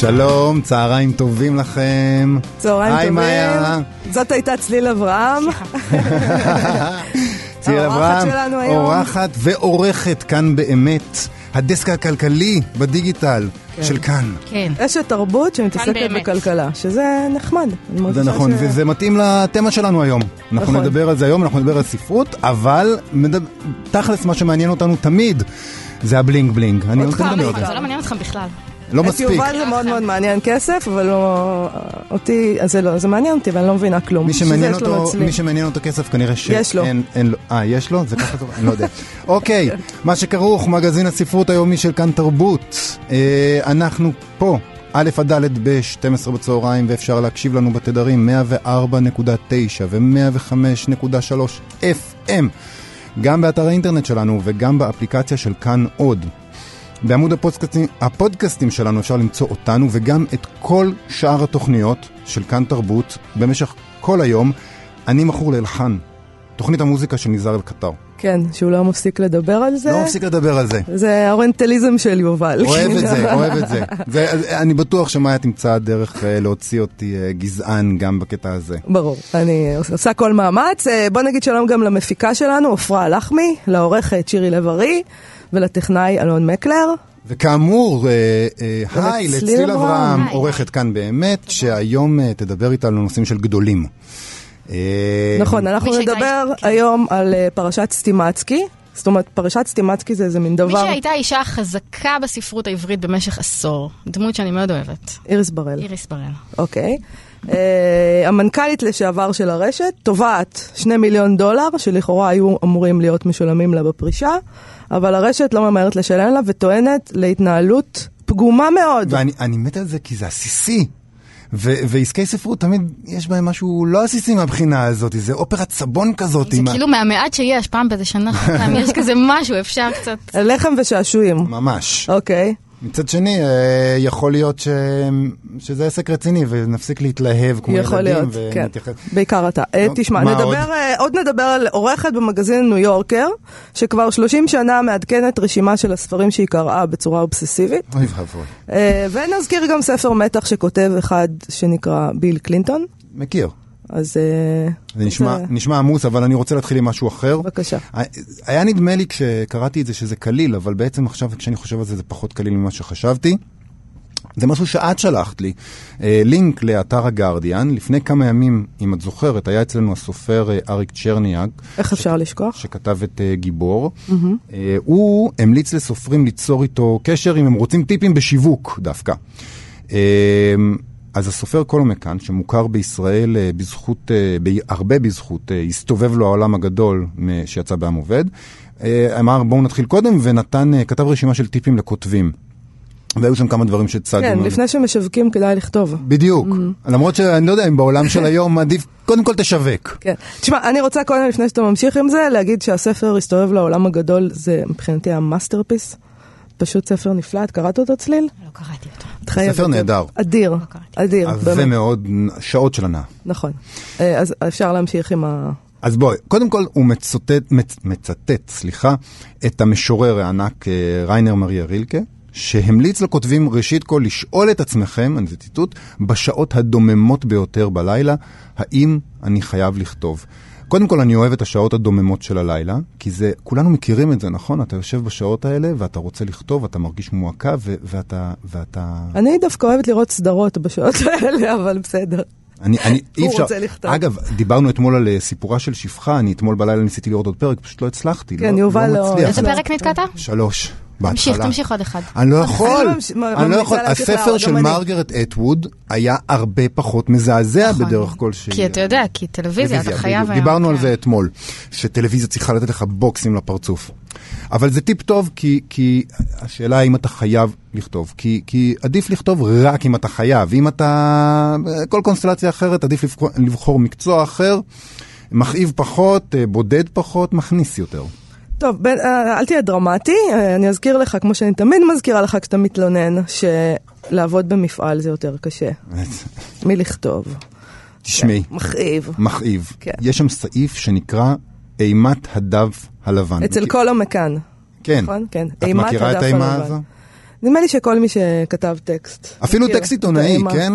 שלום, צהריים טובים לכם. צהריים היי, טובים. מאיה. זאת הייתה צליל אברהם. צליל אברהם. אורחת ועורכת כאן באמת, הדסק הכלכלי בדיגיטל כן. של כאן. כן. אשת תרבות שמתעסקת. בכלכלה, שזה נחמד. זה נכון, ש- וזה מתאים לתמה שלנו היום. אנחנו נכון. נדבר על זה היום, אנחנו נדבר על ספרות, אבל מדבר- תכלס מה שמעניין אותנו תמיד זה הבלינג בלינג. אני אותך נותן לדבר על. זה. זה לא מעניין אתכם בכלל. לא את מספיק. יובל זה מאוד מאוד מעניין כסף, אבל לא... אותי, זה לא, זה מעניין אותי, ואני לא מבינה כלום. מי שמעניין יש אותו. מי שמעניין אותו כסף כנראה יש לו. שאין, אין לו. אה, יש לו? זה ככה טוב? אני לא יודע. אוקיי, מה שכרוך, מגזין הספרות היומי של כאן תרבות. אה, אנחנו פה, א' עד ד' ב-12 בצהריים, ואפשר להקשיב לנו בתדרים 104.9 ו-105.3 FM, גם באתר האינטרנט שלנו וגם באפליקציה של כאן עוד. בעמוד הפודקאסטים, הפודקאסטים שלנו אפשר למצוא אותנו וגם את כל שאר התוכניות של כאן תרבות במשך כל היום. אני מכור לאלחן, תוכנית המוזיקה של ניזאר אל-קטר. כן, שהוא לא מפסיק לדבר על זה. לא מפסיק לדבר על זה. זה האוריינטליזם של יובל. אוהב את זה, אוהב את זה. ואני בטוח שמאיה תמצא דרך אה, להוציא אותי אה, גזען גם בקטע הזה. ברור, אני עושה כל מאמץ. אה, בוא נגיד שלום גם למפיקה שלנו, עפרה לחמי, לעורכת שירי לב-ארי, ולטכנאי אלון מקלר. וכאמור, אה, אה, היי, לצליל אברהם. אברהם, היי. עורכת כאן באמת, שהיום אה, תדבר איתנו על נושאים של גדולים. אה, נכון, אנחנו מי נדבר. היום על אה, פרשת סטימצקי. זאת אומרת, פרשת סטימצקי זה איזה מין מי דבר... שהייתה האישה החזקה בספרות העברית במשך עשור, דמות שאני מאוד אוהבת, איריס בראל. איריס בראל. אוקיי. המנכ"לית לשעבר של הרשת תובעת שני מיליון דולר, שלכאורה היו אמורים להיות משולמים לה בפרישה, אבל הרשת לא ממהרת לשלם לה וטוענת להתנהלות פגומה מאוד. ואני אני מת על זה כי זה עסיסי. ו- ועסקי ספרות תמיד יש בהם משהו לא עסיסי מהבחינה הזאת, זה אופרת סבון כזאת. זה עם ה- כאילו מהמעט שיש, פעם באיזה שנה, פעם יש כזה משהו, אפשר קצת... לחם ושעשועים. ממש. אוקיי. מצד שני, אה, יכול להיות ש... שזה עסק רציני ונפסיק להתלהב כמו ילדים. יכול להיות, כן. ונתייחס- בעיקר אתה. נו, תשמע, נדבר, עוד? אה, עוד נדבר על עורכת במגזין ניו יורקר, שכבר 30 שנה מעדכנת רשימה של הספרים שהיא קראה בצורה אובססיבית. אוי ואבוי. ונזכיר גם ספר מתח שכותב אחד שנקרא ביל קלינטון. מכיר. אז אה, זה נשמע, זה- נשמע עמוס, אבל אני רוצה להתחיל עם משהו אחר. בבקשה. היה נדמה לי כשקראתי את זה שזה קליל, אבל בעצם עכשיו כשאני חושב על זה זה פחות קליל ממה שחשבתי. זה משהו שאת שלחת לי. אה, לינק לאתר הגרדיאן. לפני כמה ימים, אם את זוכרת, היה אצלנו הסופר אה, אריק צ'רניאק, איך אפשר לשכוח? שכתב את אה, גיבור. אה, הוא המליץ לסופרים ליצור איתו קשר אם הם רוצים טיפים בשיווק דווקא. אז הסופר קולום מקאן, שמוכר בישראל אה, בזכות, אה, הרבה בזכות, אה, הסתובב לו העולם הגדול שיצא בעם עובד, אמר בואו נתחיל קודם ונתן, כתב רשימה של טיפים לכותבים. והיו שם כמה דברים שהצגנו. כן. לפני שמשווקים כדאי לכתוב. בדיוק. למרות שאני לא יודע אם בעולם של היום עדיף, קודם כל תשווק. כן. תשמע, אני רוצה קודם, לפני שאתה ממשיך עם זה, להגיד שהספר הסתובב לעולם הגדול, זה מבחינתי ה masterpiece. פשוט ספר נפלא, את קראת אותו צליל? לא קראתי אותו. את חייבת. ספר נהדר. אדיר. אדיר, עבה. מאוד, שעות של הנאה. נכון. אה, אז אפשר להמשיך עם ה... אז בואי, קודם כל הוא מצטט, מצ, מצטט, סליחה, את המשורר הענק אה, ריינר מריה רילקה, שהמליץ לכותבים ראשית כל לשאול את עצמכם, אני זה ציטוט, בשעות הדוממות ביותר בלילה, האם אני חייב לכתוב. קודם כל אני אוהב את השעות הדוממות של הלילה, כי זה, כולנו מכירים את זה, נכון? אתה יושב בשעות האלה ואתה רוצה לכתוב, אתה מרגיש מועקה ו- ואתה, ואתה... אני דווקא אוהבת לראות סדרות בשעות האלה, אבל בסדר. אני, אני, אי הוא אפשר. רוצה לכתוב. אגב, דיברנו אתמול על אה, סיפורה של שפחה, אני אתמול בלילה ניסיתי לראות עוד פרק, פשוט לא הצלחתי. כן, לא, יובל לא לא- מצליח. איזה לא. פרק נתקעת? שלוש, בהתחלה. תמשיך, תמשיך עוד אחד. אני לא יכול, אני לא יכול. הספר של. מרגרט אטווד היה הרבה פחות מזעזע נכון. בדרך כלשהי. כי אתה יודע, כי טלוויזיה, אתה חייב. היום. דיברנו על כן. זה אתמול, שטלוויזיה צריכה לתת לך בוקסים לפרצוף. אבל זה טיפ טוב, כי, כי השאלה האם אתה חייב לכתוב. כי, כי עדיף לכתוב רק אם אתה חייב. אם אתה... כל קונסטלציה אחרת, עדיף לבחור, לבחור מקצוע אחר, מכאיב פחות, אה, בודד פחות, מכניס יותר. טוב, בין, אה, אל תהיה דרמטי, אה, אני אזכיר לך, כמו שאני תמיד מזכירה לך כשאתה מתלונן, שלעבוד במפעל זה יותר קשה מלכתוב. תשמעי, מכאיב. מכאיב. כן. יש שם סעיף שנקרא אימת הדף הלבן. אצל כל המכאן. כן. נכון? כן. את מכירה את האימה. הזו? נדמה לי שכל מי שכתב טקסט. אפילו טקסט עיתונאי. כן?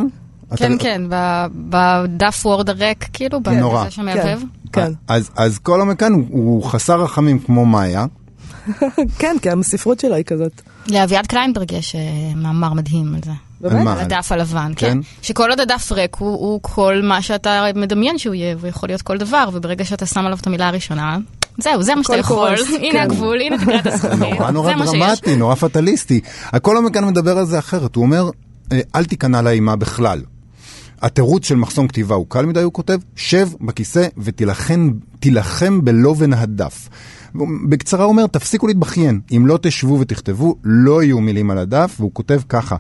כן, אתה- כן, ב- בדף וורד הריק, כאילו, נורא. בזה שמעבב. כן, אז, אז כל המכאן הוא, הוא חסר רחמים כמו מאיה. כן, כי הספרות שלה היא כזאת. לאביעד קליינברג יש אה, מאמר מדהים על זה. מה? על הדף הלבן, כן? כן. שכל עוד הדף ריק הוא, הוא כל מה שאתה מדמיין שהוא יהיה, והוא יכול להיות כל דבר, וברגע שאתה שם עליו את המילה הראשונה, זהו, זה מה שאתה יכול. הנה כן. הגבול, הנה תקרת הזכוכית. נורא נורא זה מה שיש. דרמטי, נורא פטליסטי. הכל המכאן מדבר על זה אחרת. הוא אומר, אה, אל תיכנע לאימה בכלל. התירוץ של מחסום כתיבה הוא קל מדי, הוא כותב, שב בכיסא ותילחם תילחם בלובן הדף. בקצרה הוא אומר, תפסיקו להתבכיין. אם לא תשבו ותכתבו, לא יהיו מילים על הדף, והוא כותב ככה.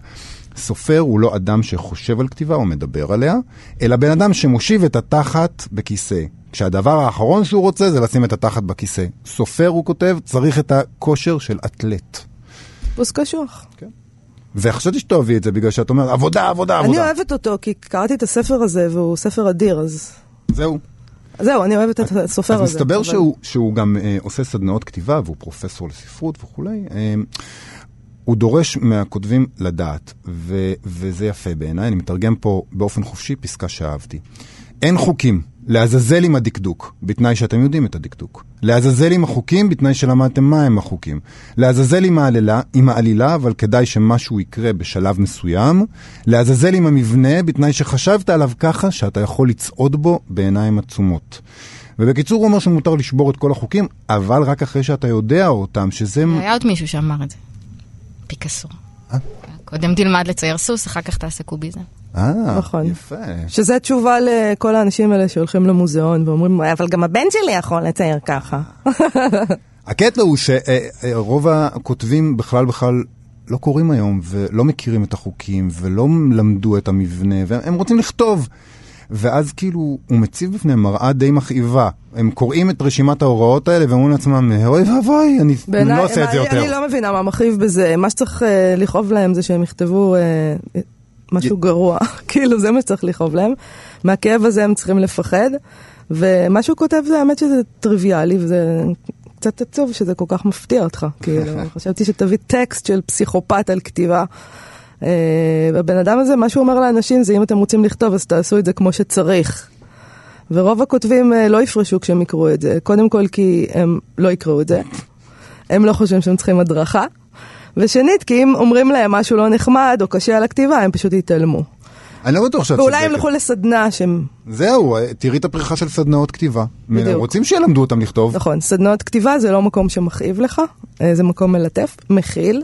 סופר הוא לא אדם שחושב על כתיבה או מדבר עליה, אלא בן אדם שמושיב את התחת בכיסא. כשהדבר האחרון שהוא רוצה זה לשים את התחת בכיסא. סופר, הוא כותב, צריך את הכושר של אתלט. פוס קשוח. וחשבתי שתאהבי את זה בגלל שאת אומרת, עבודה, עבודה, אני עבודה. אוהבת אותו, כי קראתי את הספר הזה, והוא ספר אדיר, אז... זהו. זהו, אני אוהבת את הסופר הזה. אז מסתבר אבל- שהוא, שהוא גם אה, עושה סדנאות כתיבה, והוא פרופסור לספרות וכולי. אה, הוא דורש מהכותבים לדעת, ו, וזה יפה בעיניי, אני מתרגם פה באופן חופשי פסקה שאהבתי. אין חוקים, לעזאזל עם הדקדוק, בתנאי שאתם יודעים את הדקדוק. לעזאזל עם החוקים, בתנאי שלמדתם מה הם החוקים. לעזאזל עם העלילה, עם העלילה, אבל כדאי שמשהו יקרה בשלב מסוים. לעזאזל עם המבנה, בתנאי שחשבת עליו ככה שאתה יכול לצעוד בו בעיניים עצומות. ובקיצור הוא אומר שמותר לשבור את כל החוקים, אבל רק אחרי שאתה יודע אותם, שזה... היה עוד מישהו שאמר את זה. פיקאסו. אה? קודם תלמד לצייר סוס, אחר כך תעשה קוביזם. אה, נכון. יפה. שזה תשובה לכל האנשים האלה שהולכים למוזיאון ואומרים, אבל גם הבן שלי יכול לצייר ככה. הקטע הוא שרוב הכותבים בכלל בכלל לא קוראים היום ולא מכירים את החוקים ולא למדו את המבנה והם רוצים לכתוב. ואז כאילו הוא מציב בפניהם מראה די מכאיבה. הם קוראים את רשימת ההוראות האלה ואומרים לעצמם, אוי ואבוי, אני אני לא עושה את זה אני- יותר. אני לא מבינה מה מכאיב בזה. מה שצריך אה, לכאוב להם זה שהם יכתבו אה, משהו גרוע. כאילו, זה מה שצריך לכאוב להם. מהכאב הזה הם צריכים לפחד. ומה שהוא כותב זה האמת שזה טריוויאלי, וזה קצת עצוב שזה כל כך מפתיע אותך. כאילו, חשבתי שתביא טקסט של פסיכופת על כתיבה. אה, הבן אדם הזה, מה שהוא אומר לאנשים זה אם אתם רוצים לכתוב אז תעשו את זה כמו שצריך. ורוב הכותבים אה, לא יפרשו כשהם יקראו את זה. קודם כל כי הם לא יקראו את זה. הם לא חושבים שהם צריכים הדרכה. ושנית, כי אם אומרים להם משהו לא נחמד או קשה על הכתיבה, הם פשוט יתעלמו. אני לא בטוח שאת ואולי הם צודקת. ילכו לסדנה שהם... זהו, תראי את הפריחה של סדנאות כתיבה. בדיוק. רוצים שילמדו אותם לכתוב. נכון, סדנאות כתיבה זה לא מקום שמכאיב לך, אה, זה מקום מלטף, מכיל.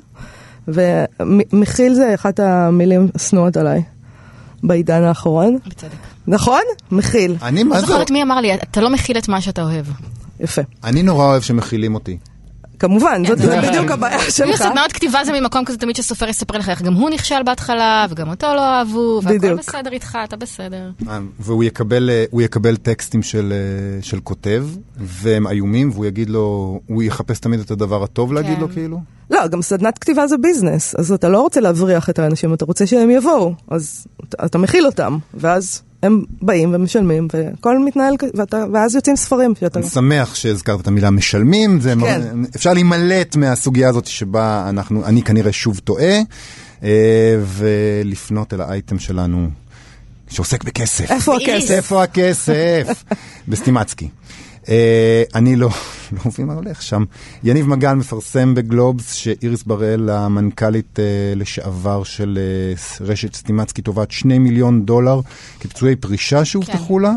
ומכיל זה אחת המילים השנואות עליי בעידן האחרון. בצדק. נכון? מכיל. אני מה לא זה... זוכרת מי אמר לי, אתה לא מכיל את מה שאתה אוהב. יפה. אני נורא אוהב שמכילים אותי. כמובן, זאת זה- בדיוק הבעיה כאילו שלך. סדנאות כתיבה זה ממקום כזה תמיד שסופר יספר לך איך גם הוא נכשל בהתחלה, וגם אותו לא אהבו, והכל בדיוק. בסדר איתך, אתה בסדר. אה, והוא יקבל, אה, טקסטים של, אה, של כותב, והם איומים, והוא יגיד לו, הוא יחפש תמיד את הדבר הטוב להגיד כן. לו כאילו? לא, גם סדנת כתיבה זה ביזנס, אז אתה לא רוצה להבריח את האנשים, אתה רוצה שהם יבואו, אז אתה, אתה מכיל אותם, ואז הם באים ומשלמים, והכל מתנהל, ואתה, ואז יוצאים ספרים שאתה... אני שמח שהזכרת את המילה משלמים, זה כן. מר... אפשר להימלט מהסוגיה הזאת שבה אנחנו, אני כנראה שוב טועה, אה, ולפנות אל האייטם שלנו שעוסק בכסף. איפה. הכסף? איפה הכסף? בסטימצקי. Uh, אני לא, לא מבין מה הולך שם. יניב מגל מפרסם בגלובס שאיריס בראל, המנכ"לית uh, לשעבר של uh, רשת סטימצקי, תובעת 2 מיליון דולר כפיצויי פרישה שהובטחו לה.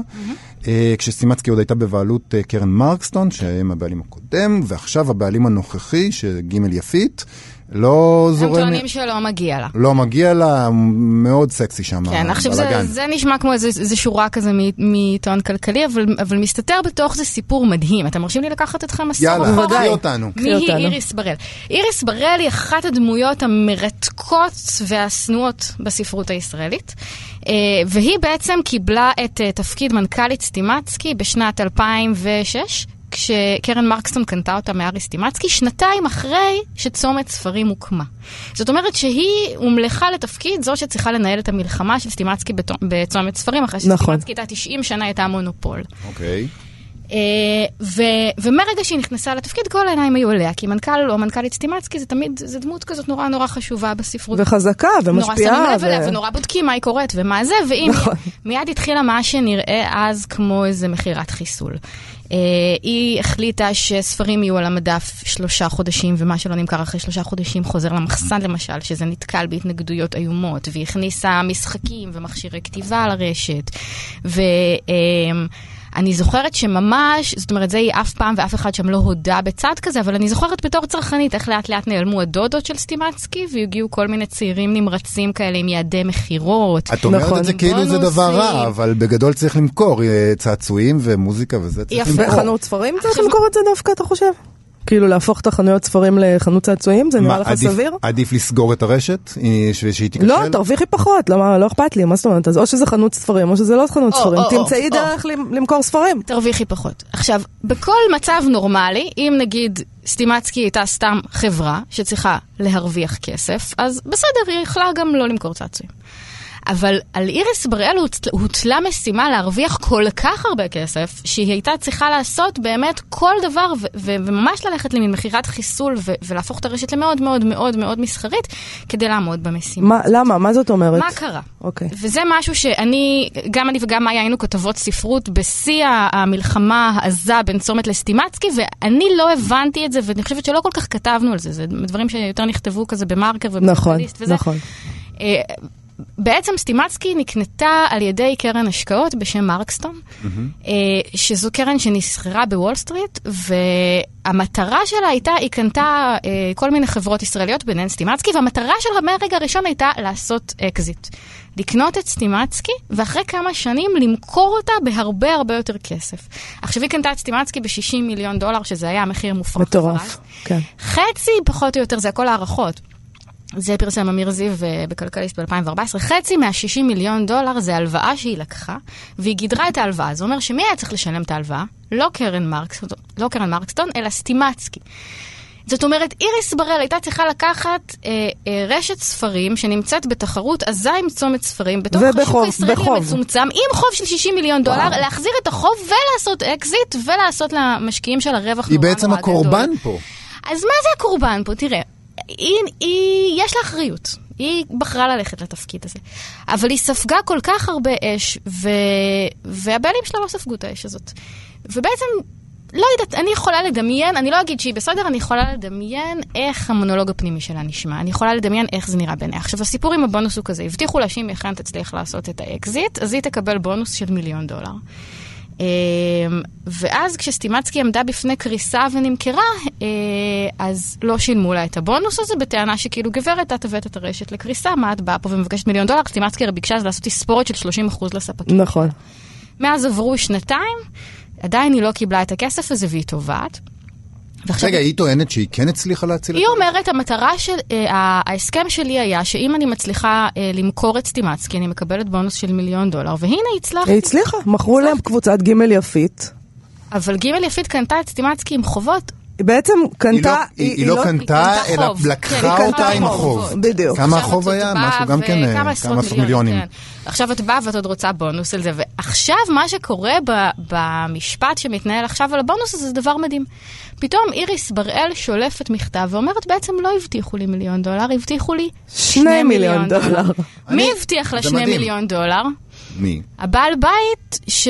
Uh, כשסטימצקי עוד הייתה בבעלות קרן מרקסטון, שהם הבעלים הקודם, ועכשיו הבעלים הנוכחי, שגימל יפית, לא הם זורם... טוענים שלא מגיע לה. לא מגיע לה, מאוד סקסי שם, כן, עכשיו זה. זה נשמע כמו איזה, איזה שורה כזה מ- מעיתון כלכלי, אבל, אבל מסתתר בתוך זה סיפור מדהים. אתם מרשים לי לקחת אתכם עשור יאללה, אחורה? קחי אותנו. מי היא אותנו. איריס בראל? איריס בראל היא אחת הדמויות המרתקות והשנואות בספרות הישראלית, אה, והיא בעצם קיבלה את אה, תפקיד מנכ"לית סטימצקי בשנת 2006. כשקרן מרקסטון קנתה אותה מאריס סטימצקי, שנתיים אחרי שצומת ספרים הוקמה. זאת אומרת שהיא הומלכה לתפקיד זו שצריכה לנהל את המלחמה של סטימצקי בצומת ספרים, אחרי נכון. שסטימצקי הייתה 90 שנה, הייתה מונופול. אוקיי. אה, ו- ומרגע שהיא נכנסה לתפקיד, כל העיניים היו עליה, כי מנכ"ל או מנכ"לית סטימצקי זה תמיד, זה דמות כזאת נורא נורא חשובה בספרות. וחזקה נורא ומשפיעה. שמים לב אליה, ונורא בודקים מה היא קוראת ומה זה, והנה, נכון. מיד התחילה מה שנראה אז כמו איזה מכירת חיסול. אה, היא החליטה שספרים יהיו על המדף שלושה חודשים, ומה שלא נמכר אחרי שלושה חודשים חוזר למחסן למשל, שזה נתקל בהתנגדויות איומות, והיא הכניסה משחקים ומכשירי כתיבה לרשת, ו... אני זוכרת שממש, זאת אומרת, זה היא אף פעם ואף אחד שם לא הודה בצד כזה, אבל אני זוכרת בתור צרכנית איך לאט לאט נעלמו הדודות של סטימצקי, והגיעו כל מיני צעירים נמרצים כאלה עם יעדי מכירות. את אומרת נכון. את זה כאילו זה דבר בונוסים. רע, אבל בגדול צריך למכור אה, צעצועים ומוזיקה וזה צריך יפה. למכור. בחנות ספרים צריך למכור את זה דווקא, אתה חושב? כאילו להפוך את החנויות ספרים לחנות צעצועים, זה נראה מה, לך עדיף- סביר? עדיף לסגור את הרשת, אה, שהיא תיכשל? לא, תרוויחי פחות, למה, לא אכפת לי, מה זאת אומרת? אז או שזה חנות ספרים, או שזה לא חנות או, ספרים. או, או, תמצאי או. דרך למ- למכור ספרים. תרוויחי פחות. עכשיו, בכל מצב נורמלי, אם נגיד סטימצקי הייתה סתם חברה שצריכה להרוויח כסף, אז בסדר, היא יכלה גם לא למכור צעצועים. אבל על איריס הוט- הוטלה משימה להרוויח כל כך הרבה כסף, שהיא הייתה צריכה לעשות באמת כל דבר, ו- ו- וממש ללכת למין מכירת חיסול, ו- ולהפוך את הרשת למאוד מאוד מאוד מאוד מסחרית, כדי לעמוד במשימה. מה, למה? מה זאת אומרת? מה קרה? אוקיי. וזה משהו שאני, גם אני וגם מאיה היינו כתבות ספרות בשיא המלחמה העזה בין צומת לסטימצקי, ואני לא הבנתי את זה, ואני חושבת שלא כל כך כתבנו על זה, זה דברים שיותר נכתבו כזה במרקר נכון, ובכלכליסט וזה. נכון. אה, בעצם סטימצקי נקנתה על ידי קרן השקעות בשם מרקסטון, אה, שזו קרן שנסחרה בוול סטריט, והמטרה שלה הייתה, היא קנתה אה, כל מיני חברות ישראליות, ביניהן סטימצקי, והמטרה שלה מהרגע הראשון הייתה לעשות אקזיט. לקנות את סטימצקי, ואחרי כמה שנים למכור אותה בהרבה הרבה יותר כסף. עכשיו היא קנתה את סטימצקי ב-60 מיליון דולר, שזה היה מחיר מופרך. מטורף. כן. חצי פחות או יותר, זה הכל הערכות. זה פרסם אמיר זיו אה, בכלכליסט ב-2014. חצי מה-60 מיליון דולר זה הלוואה שהיא לקחה, והיא גידרה את ההלוואה. זה אומר שמי היה צריך לשלם את ההלוואה? לא קרן מרקסטון, לא קרן מרקסטון אלא סטימצקי. זאת אומרת, איריס בראל הייתה צריכה לקחת אה, אה, רשת ספרים שנמצאת בתחרות עזה עם צומת ספרים, בתוך השוק ובחוב, הישראלי בחוב. המצומצם, עם חוב של 60 מיליון דולר, להחזיר את החוב ולעשות אקזיט, ולעשות למשקיעים שלה רווח היא נורא בעצם נורא גדול. הקורבן פה. אז מה זה הקורבן פה? תראה, היא, היא, יש לה אחריות. היא בחרה ללכת לתפקיד הזה. אבל היא ספגה כל כך הרבה אש, ו... והבעלים שלה לא ספגו את האש הזאת. ובעצם, לא יודעת, אני יכולה לדמיין, אני לא אגיד שהיא בסדר, אני יכולה לדמיין איך המונולוג הפנימי שלה נשמע. אני יכולה לדמיין איך זה נראה בעיניה. עכשיו, הסיפור עם הבונוס הוא כזה, הבטיחו לה שאם היא אכן תצליח לעשות את האקזיט, אז היא תקבל בונוס של מיליון דולר. אמ, ואז כשסטימצקי עמדה בפני קריסה ונמכרה, אה, אז לא שילמו לה את הבונוס הזה, בטענה שכאילו, גברת, את הבאת את הרשת לקריסה, מה את באה פה ומבקשת מיליון דולר? סטימצקי הרי ביקשה אז לעשות תספורת של 30% לספקים. נכון. מאז עברו שנתיים, עדיין היא לא קיבלה את הכסף הזה והיא תובעת. ועכשיו רגע, היא טוענת שהיא כן הצליחה להציל את היא? אומרת, המטרה של, אה, ה- ההסכם שלי היה שאם אני מצליחה אה, למכור את סטימצקי, אני מקבלת בונוס של מיליון דולר, והנה הצלחתי. היא הצליחה, מכרו להם קבוצת ג' יפית. אבל ג' יפית קנתה את סטימצקי עם חובות. היא בעצם היא קנתה... היא היא לא קנתה, קנתה אלא חוב. לקחה אותה עם חוב. החוב. בדיוק. כמה החוב היה? משהו גם כן, אה, כמה עשרות מיליונים. כן. עכשיו את באה ואת עוד רוצה בונוס על זה, ועכשיו מה שקורה ב- במשפט שמתנהל עכשיו על הבונוס הזה זה דבר מדהים. פתאום איריס בראל שולפת מכתב ואומרת בעצם לא הבטיחו לי מיליון דולר, הבטיחו לי שני מיליון דולר. מי הבטיח לה שני. מיליון דולר? מי? הבעל בית ש...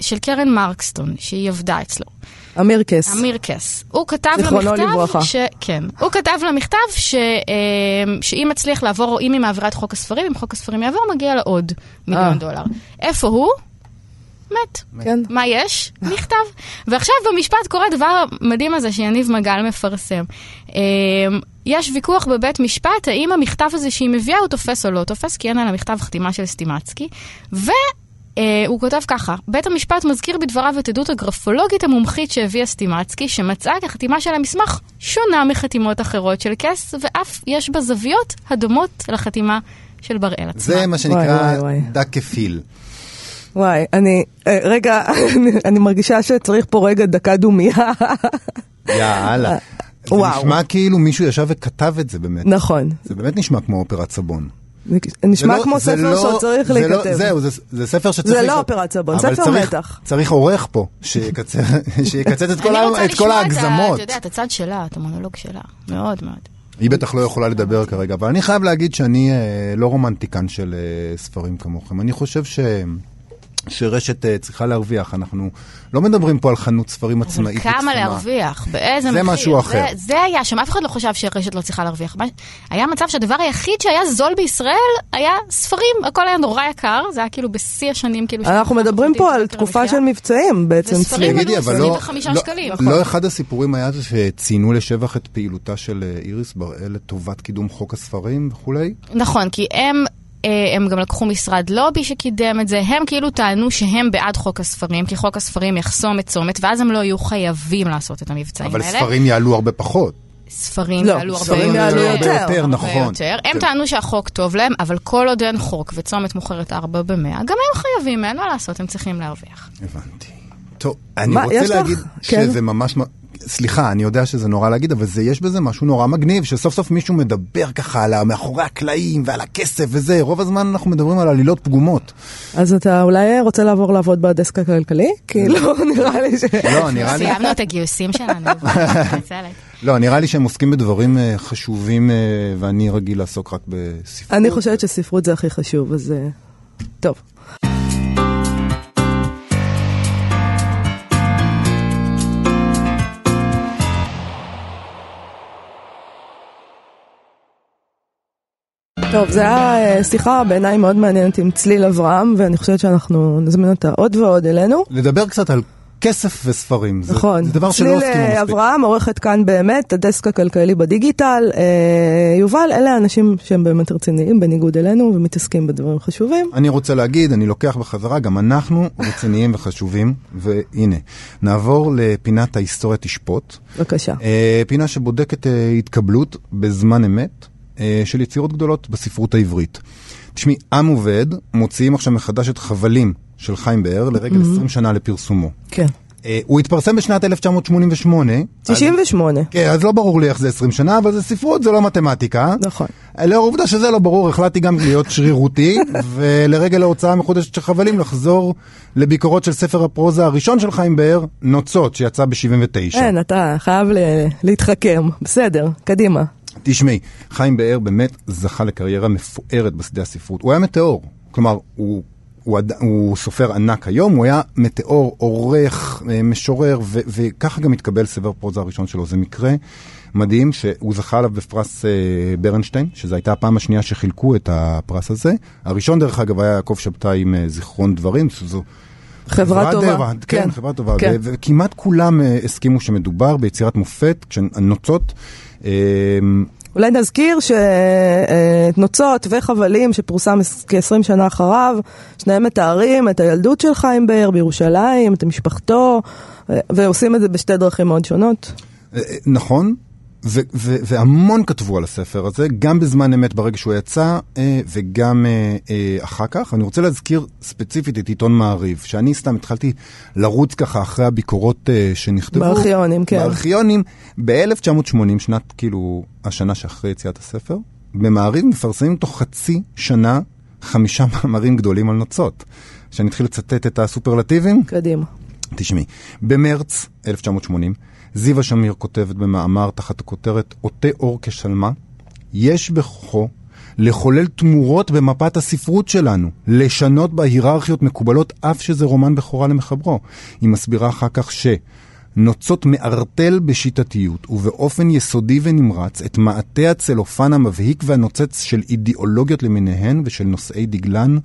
של קרן מרקסטון, שהיא עבדה אצלו. אמיר קס. אמיר קס. הוא כתב לה זיכרונו מכתב, לברכה. ש... כן, הוא כתב לה מכתב ש... אה, שאם מצליח לעבור, או אם היא מעבירה את חוק הספרים, אם חוק הספרים יעבור, מגיע לה עוד מיליון אה. דולר. איפה הוא? מת. כן. מה יש? מכתב. ועכשיו במשפט קורה דבר מדהים הזה שיניב מגל מפרסם. אה, יש ויכוח בבית משפט האם המכתב הזה שהיא מביאה הוא תופס או לא תופס, כי אין על המכתב חתימה של סטימצקי. והוא כותב ככה, בית המשפט מזכיר בדבריו את עדות הגרפולוגית המומחית שהביאה סטימצקי, שמצאה כי החתימה של המסמך שונה מחתימות אחרות של כס, ואף יש בה זוויות הדומות לחתימה של בראל עצמה. זה מה שנקרא. דק כפיל. וואי, אני, אה, רגע, אני- אני מרגישה שצריך פה רגע דקה דומייה. יאללה. זה וואו. נשמע כאילו מישהו ישב וכתב את זה באמת. נכון. זה באמת נשמע כמו אופרת סבון. נשמע זה לא- כמו זה ספר לא- שעוד צריך זה לא- להיכתב. זהו, זה- זה ספר שצריך... זה לא. אופרת סבון, ספר צריך- מתח. צריך עורך פה, שיקצץ את כל אני רוצה את כל לשמוע ההגזמות. אתה יודע, את הצד שלה, את המונולוג שלה. מאוד מאוד. היא בטח לא יכולה לדבר כרגע, אבל אני חייב להגיד שאני אה, לא רומנטיקן של אה, ספרים כמוכם. אני חושב ש... שרשת אה, צריכה להרוויח. אנחנו לא מדברים פה על חנות ספרים אבל עצמאית כמה וקסומה. להרוויח? באיזה זה מחיר? משהו אחר. זה, זה היה שם, אף אחד לא חשב שרשת לא צריכה להרוויח. מה- היה מצב שהדבר היחיד שהיה זול בישראל היה ספרים, הכל היה נורא יקר, זה היה כאילו בשיא השנים, כאילו... אנחנו מדברים פה על תקופה. של מבצעים בעצם. וספרים עלו אבל לא, 25 לא, שקלים. לא אחד הסיפורים היה זה שציינו לשבח את פעילותה של אה, איריס בראל לטובת קידום חוק הספרים וכולי? נכון, כי הם... אה, הם גם לקחו משרד לובי שקידם את זה, הם כאילו טענו שהם בעד חוק הספרים, כי חוק הספרים יחסום את צומת, ואז הם לא יהיו חייבים לעשות את המבצעים אבל האלה. ספרים יעלו הרבה פחות. ספרים לא, יעלו הרבה ספרים יעלו יותר. יותר, הרבה נכון. יותר. הם כן. טענו שהחוק טוב להם, אבל כל עוד אין חוק וצומת מוכרת 4 ב-100, גם הם חייבים, אין מה לעשות, הם צריכים להרוויח. הבנתי. טוב, אני מה, רוצה יש לך? להגיד כן. שזה ממש... סליחה, אני יודע שזה נורא להגיד, אבל זה, יש בזה משהו נורא מגניב, שסוף סוף מישהו מדבר ככה על מאחורי הקלעים ועל הכסף וזה, רוב הזמן אנחנו מדברים על עלילות פגומות. אז אתה אולי רוצה לעבור לעבוד בדסק הכלכלי? כי לא, נראה לי ש... לא, נראה לי... סיימנו את הגיוסים שלנו. לא, נראה לי שהם עוסקים בדברים אה, חשובים, אה, ואני רגיל לעסוק רק בספרות. אני חושבת שספרות זה הכי חשוב, אז אה, טוב. טוב, זו הייתה אה, שיחה בעיניי מאוד מעניינת עם צליל אברהם, ואני חושבת שאנחנו נזמין אותה עוד ועוד אלינו. לדבר קצת על כסף וספרים. זה- נכון. זה דבר שלא צליל עוסקים אה, מספיק. אברהם, עורכת כאן באמת, הדסק הכלכלי בדיגיטל. אה, יובל, אלה האנשים שהם באמת רציניים, בניגוד אלינו, ומתעסקים בדברים חשובים. אני רוצה להגיד, אני לוקח בחזרה, גם אנחנו רציניים וחשובים, והנה, נעבור לפינת ההיסטוריה תשפוט. בבקשה. אה, פינה שבודקת אה, התקבלות בזמן אמת של יצירות גדולות בספרות העברית. תשמעי, עם עובד, מוציאים עכשיו מחדש את חבלים של חיים באר לרגל 20 שנה לפרסומו. כן. אה, הוא התפרסם בשנת 1988. 98. כן, אז לא ברור לי איך זה 20 שנה, אבל זה ספרות, זה לא מתמטיקה. נכון. לאור העובדה שזה לא ברור, החלטתי גם להיות שרירותי, ולרגל ההוצאה המחודשת של חבלים לחזור לביקורות של ספר הפרוזה הראשון של חיים באר, נוצות, שיצא ב-79. אין, אתה חייב ל- להתחכם. בסדר, קדימה. תשמעי, חיים באר באמת זכה לקריירה מפוארת בשדה הספרות. הוא היה מטאור, כלומר, הוא, הוא, הוא סופר ענק היום, הוא היה מטאור, עורך, אה, משורר, ו, וככה גם התקבל ספר פרוזה הראשון שלו. זה מקרה מדהים שהוא זכה עליו בפרס אה, ברנשטיין, שזו הייתה הפעם השנייה שחילקו את הפרס הזה. הראשון, דרך אגב, היה יעקב שבתאי עם אה, זיכרון דברים, שזו... חברה טובה. דבע, כן, כן, חברה טובה. כן. וכמעט כולם אה, הסכימו שמדובר ביצירת מופת, כשנוצות. אה, אולי נזכיר שנוצות וחבלים שפורסם כ-20 שנה אחריו, שניהם מתארים את הילדות של חיים באר בירושלים, את משפחתו, ועושים את זה בשתי דרכים מאוד שונות. אה, אה, נכון, ו- ו- והמון כתבו על הספר הזה, גם בזמן אמת ברגע שהוא יצא, אה, וגם אה, אה, אחר כך. אני רוצה להזכיר ספציפית את עיתון מעריב, שאני סתם התחלתי לרוץ ככה אחרי הביקורות שנכתבו. בארכיונים, כן. בארכיונים, ב-1980, שנת כאילו השנה שאחרי יציאת הספר, במעריב מפרסמים תוך חצי שנה חמישה מאמרים גדולים על נוצות. שאני אתחיל לצטט את הסופרלטיבים? קדימה. תשמעי, במרץ 1980, זיווה שמיר כותבת במאמר תחת הכותרת עוטה אור כשלמה, יש בכוחו לחולל תמורות במפת הספרות שלנו, לשנות בה היררכיות מקובלות אף שזה רומן בכורה למחברו. היא מסבירה אחר כך ש... נוצות מערטל בשיטתיות ובאופן יסודי ונמרץ את מעטה הצלופן המבהיק והנוצץ של אידיאולוגיות למיניהן ושל נושאי דגלן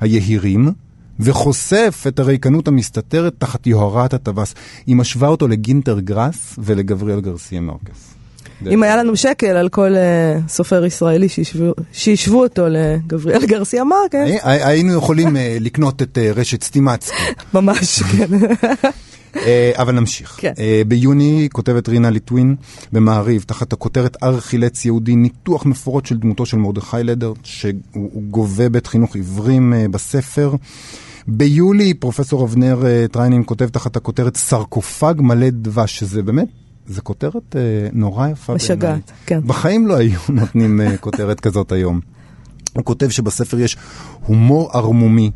היהירים, וחושף את הריקנות המסתתרת תחת יוהרת הטווס. היא משווה אותו לגינטר גראס ולגבריאל גרסיה מרקס. אם היה לנו שקל על כל אה, סופר ישראלי שהשוו- שהשוו אותו לגבריאל גרסיה מרקס, הי- היינו יכולים אה, לקנות את אה, רשת סטימצקי. ממש, כן. אבל נמשיך. כן. ביוני כותבת רינה ליטווין במעריב, תחת הכותרת ארכילץ יהודי, ניתוח מפורט של דמותו של מרדכי לדר, שהוא הוא גובה בית חינוך עיוורים בספר. ביולי פרופסור אבנר אה, טריינין כותב תחת הכותרת סרקופג מלא דבש, שזה באמת, זו כותרת אה, נורא יפה בעיניי. משגעת, כן. בחיים לא היו נותנים אה, כותרת כזאת היום. הוא כותב שבספר יש הומור ערמומי,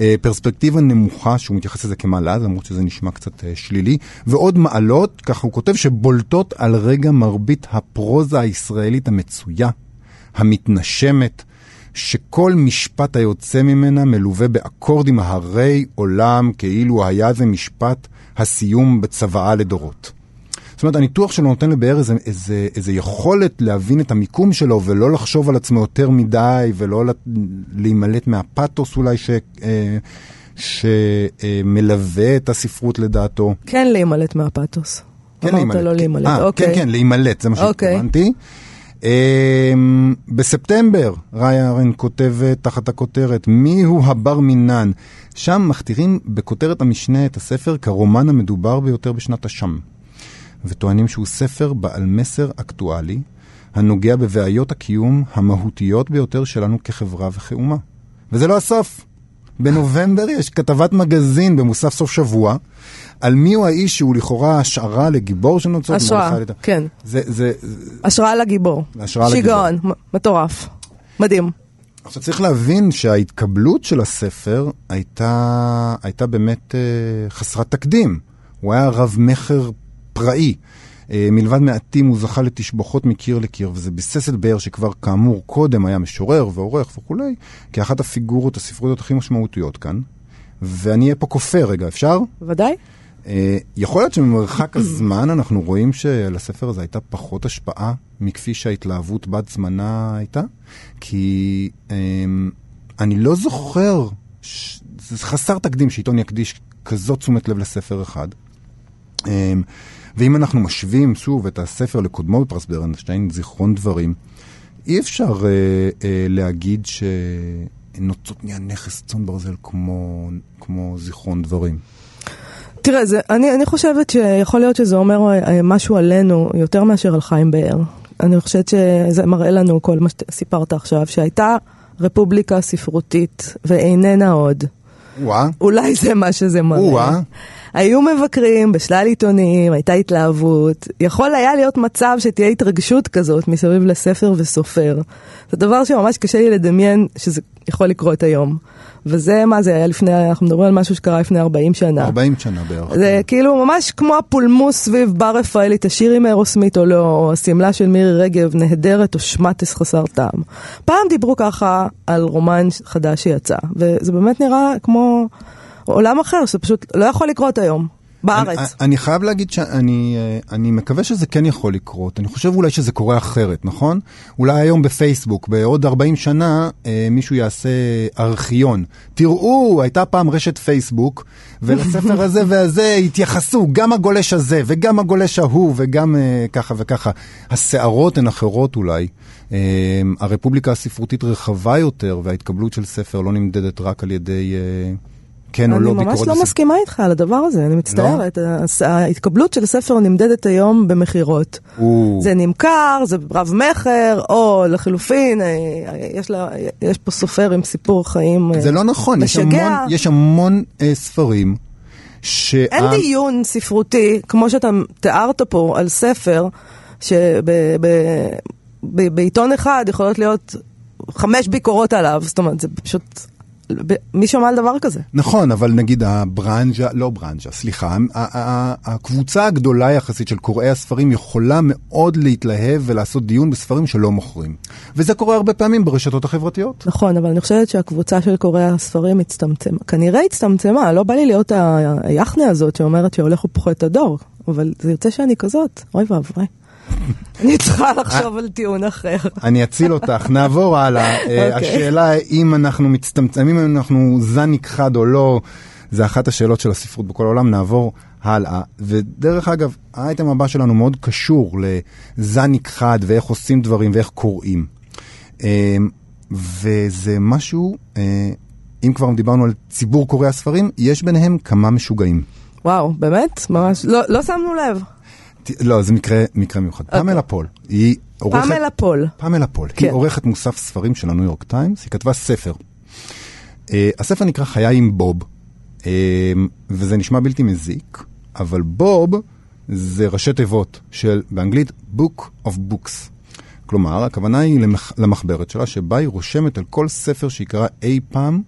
אה, פרספקטיבה נמוכה, שהוא מתייחס לזה כמעלה, למרות שזה נשמע קצת אה, שלילי, ועוד מעלות, ככה הוא כותב, שבולטות על רגע מרבית הפרוזה הישראלית המצויה, המתנשמת, שכל משפט היוצא ממנה מלווה באקורדים הרי עולם, כאילו היה זה משפט הסיום בצוואה לדורות. זאת אומרת, הניתוח שלו נותן לבאר איזה, איזה, איזה יכולת להבין את המיקום שלו ולא לחשוב על עצמו יותר מדי ולא לה- להימלט מהפתוס אולי ש, אה, שמלווה את הספרות לדעתו. כן להימלט מהפתוס. כן אמרת להימלט. לא להימלט, אה, אוקיי. כן, כן, להימלט, זה מה אוקיי. שהתכוונתי. אמ, בספטמבר, ראיה ארן כותבת תחת הכותרת מיהו הבר מינן. שם מכתירים בכותרת המשנה את הספר כרומן המדובר ביותר בשנת השם. וטוענים שהוא ספר בעל מסר אקטואלי, הנוגע בבעיות הקיום המהותיות ביותר שלנו כחברה וכאומה. וזה לא הסוף. בנובמבר יש כתבת מגזין במוסף סוף שבוע, על מיהו האיש שהוא לכאורה השערה לגיבור של נוצות. השראה. כן. זה, זה, השראה לגיבור. השראה לגיבור. שיגעון, מטורף. מדהים. עכשיו צריך להבין שההתקבלות של הספר הייתה, הייתה באמת אה, חסרת תקדים. הוא היה רב-מכר פראי. אה, מלבד מעטים הוא זכה לתשבחות מקיר לקיר, וזה ביסס את באר שכבר כאמור קודם היה משורר ועורך וכולי, כאחת הפיגורות הספרותיות הכי משמעותיות כאן. ואני אהיה פה כופה רגע, אפשר? ודאי. אה, יכול להיות שממרחק הזמן אנחנו רואים שלספר הזה הייתה פחות השפעה מכפי שההתלהבות בת זמנה הייתה? כי אה, אני לא זוכר. זה חסר תקדים שעיתון יקדיש כזאת תשומת לב לספר אחד. אה, ואם אנחנו משווים שוב את הספר לקודמו בפרס ברנשטיין, זיכרון דברים, אי אפשר אה, אה, להגיד שנוצות נהיה נכס צאן ברזל כמו, כמו זיכרון דברים. תראה, זה, אני, אני חושבת שיכול להיות שזה אומר אה, משהו עלינו יותר מאשר על חיים באר. אני חושבת שזה מראה לנו כל מה שסיפרת עכשיו, שהייתה רפובליקה ספרותית ואיננה עוד. וואה. אולי זה מה שזה מראה. או-אה. היו מבקרים בשלל עיתונים, הייתה התלהבות. יכול היה להיות מצב שתהיה התרגשות כזאת מסביב לספר וסופר. זה דבר שממש קשה לי לדמיין שזה יכול לקרות היום. וזה, מה זה היה לפני, אנחנו מדברים על משהו שקרה לפני 40 שנה. 40 שנה בערך. זה כאילו ממש כמו הפולמוס סביב בר רפאלי, תשאיר עם אירוסמית או לא, או השמלה של מירי רגב נהדרת או שמטס חסר טעם. פעם דיברו ככה על רומן חדש שיצא, וזה באמת נראה כמו עולם אחר, שזה פשוט לא יכול לקרות היום, בארץ. אני, אני חייב להגיד שאני אה, אני מקווה שזה כן יכול לקרות. אני חושב אולי שזה קורה אחרת, נכון? אולי היום בפייסבוק, בעוד 40 שנה, אה, מישהו יעשה ארכיון. תראו, הייתה פעם רשת פייסבוק, ולספר הזה והזה התייחסו, גם הגולש הזה, וגם הגולש ההוא, וגם אה, ככה וככה. הסערות הן אחרות אולי. אה, הרפובליקה הספרותית רחבה יותר, וההתקבלות של ספר לא נמדדת רק על ידי... אה, כן או לא אני ביקורת. ממש לא הספר- מסכימה איתך על הדבר הזה, אני מצטערת. הס- ההתקבלות של ספר נמדדת היום במכירות. זה נמכר, זה רב מכר, או לחלופין, אה, יש, לה, יש פה סופר עם סיפור חיים אה, זה לא נכון, יש משגע. המון, יש המון אה, ספרים שה... אין דיון ספרותי, כמו שאתה תיארת פה, על ספר, שבעיתון אחד יכולות להיות חמש ביקורות עליו, זאת אומרת, זה פשוט... מי שמע על דבר כזה? נכון, אבל נגיד הברנז'ה, לא ברנז'ה, סליחה, הקבוצה הגדולה יחסית של קוראי הספרים יכולה מאוד להתלהב ולעשות דיון בספרים שלא מוכרים. וזה קורה הרבה פעמים ברשתות החברתיות. נכון, אבל אני חושבת שהקבוצה של קוראי הספרים הצטמצמה. כנראה הצטמצמה, לא בא לי להיות היחנה הזאת שאומרת שהולך ופוחת הדור, אבל זה יוצא שאני כזאת, אוי ואבוי. אני צריכה לחשוב על טיעון אחר. אני אציל אותך, נעבור הלאה. אה, אוקיי. השאלה אם אנחנו מצטמצמים, אם אנחנו זן נכחד או לא, זה אחת השאלות של הספרות בכל העולם, נעבור הלאה. ודרך אגב, האייטם הבא שלנו מאוד קשור לזן נכחד ואיך עושים דברים ואיך קוראים. אה, וזה משהו, אה, אם כבר דיברנו על ציבור קוראי הספרים, יש ביניהם כמה משוגעים. וואו, באמת? ממש, לא, לא שמנו לב. לא, זה מקרה, מקרה מיוחד. אוקיי. פמלה פול, היא עורכת... פמלה פול. פמלה פול, כן. היא עורכת מוסף ספרים של הניו יורק טיימס, היא כתבה ספר. אה, הספר נקרא חיי עם בוב, אה, וזה נשמע בלתי מזיק, אבל בוב זה ראשי תיבות של, באנגלית, Book of Books. כלומר, הכוונה היא למח, למחברת שלה, שבה היא רושמת על כל ספר שהיא קראה אי פעם,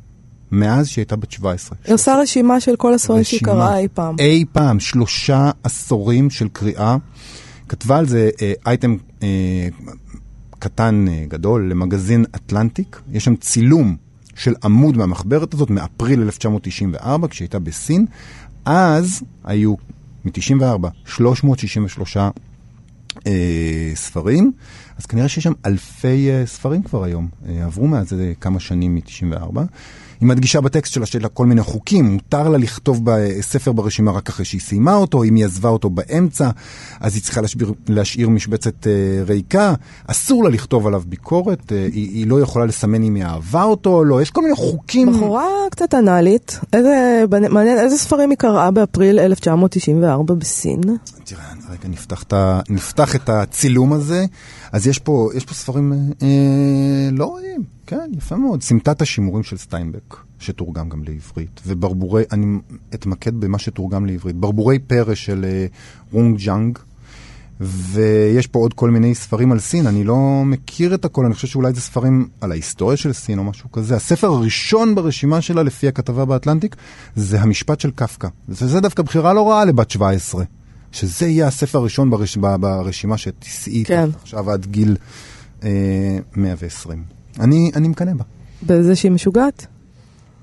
מאז שהיא הייתה בת 17. היא עושה רשימה של כל הספרים שהיא. קראה אי פעם. אי פעם, שלושה עשורים של קריאה. כתבה על זה אה, אייטם אה, קטן אה, גדול למגזין אטלנטיק. יש שם צילום של עמוד מהמחברת הזאת מאפריל 1994, כשהיא הייתה בסין. אז היו, מ-94, 363 אה, ספרים, אז כנראה שיש שם אלפי אה, ספרים כבר היום. אה, עברו מאז אה, כמה שנים מ-94. היא מדגישה בטקסט שלה שיש לה כל מיני חוקים, מותר לה לכתוב בספר ברשימה רק אחרי שהיא סיימה אותו, אם היא עזבה אותו באמצע, אז היא צריכה להשאיר, להשאיר משבצת אה, ריקה, אסור לה לכתוב עליו ביקורת, אה, היא, היא לא יכולה לסמן אם היא אהבה אותו או לא, יש כל מיני חוקים. בחורה קצת אנאלית, איזה, איזה ספרים היא קראה באפריל 1994 בסין? תראה, רגע, נפתח את, ה- נפתח את הצילום הזה. אז יש פה, יש פה ספרים אה, לא רעים, כן, יפה מאוד. סמטת השימורים של סטיינבק, שתורגם גם לעברית, וברבורי, אני אתמקד במה שתורגם לעברית. ברבורי פרא של אה, יונג צ'אנג, ויש פה עוד כל מיני ספרים על סין, אני לא מכיר את הכל, אני חושב שאולי זה ספרים על ההיסטוריה של סין או משהו כזה. הספר הראשון ברשימה שלה, לפי הכתבה באטלנטיק, זה המשפט של קפקא. וזה דווקא בחירה לא רעה לבת 17. שזה יהיה הספר הראשון ברש... ברשימה שתישאי כן. עכשיו עד גיל אה, 120. אני, אני מקנא בה. בזה שהיא משוגעת?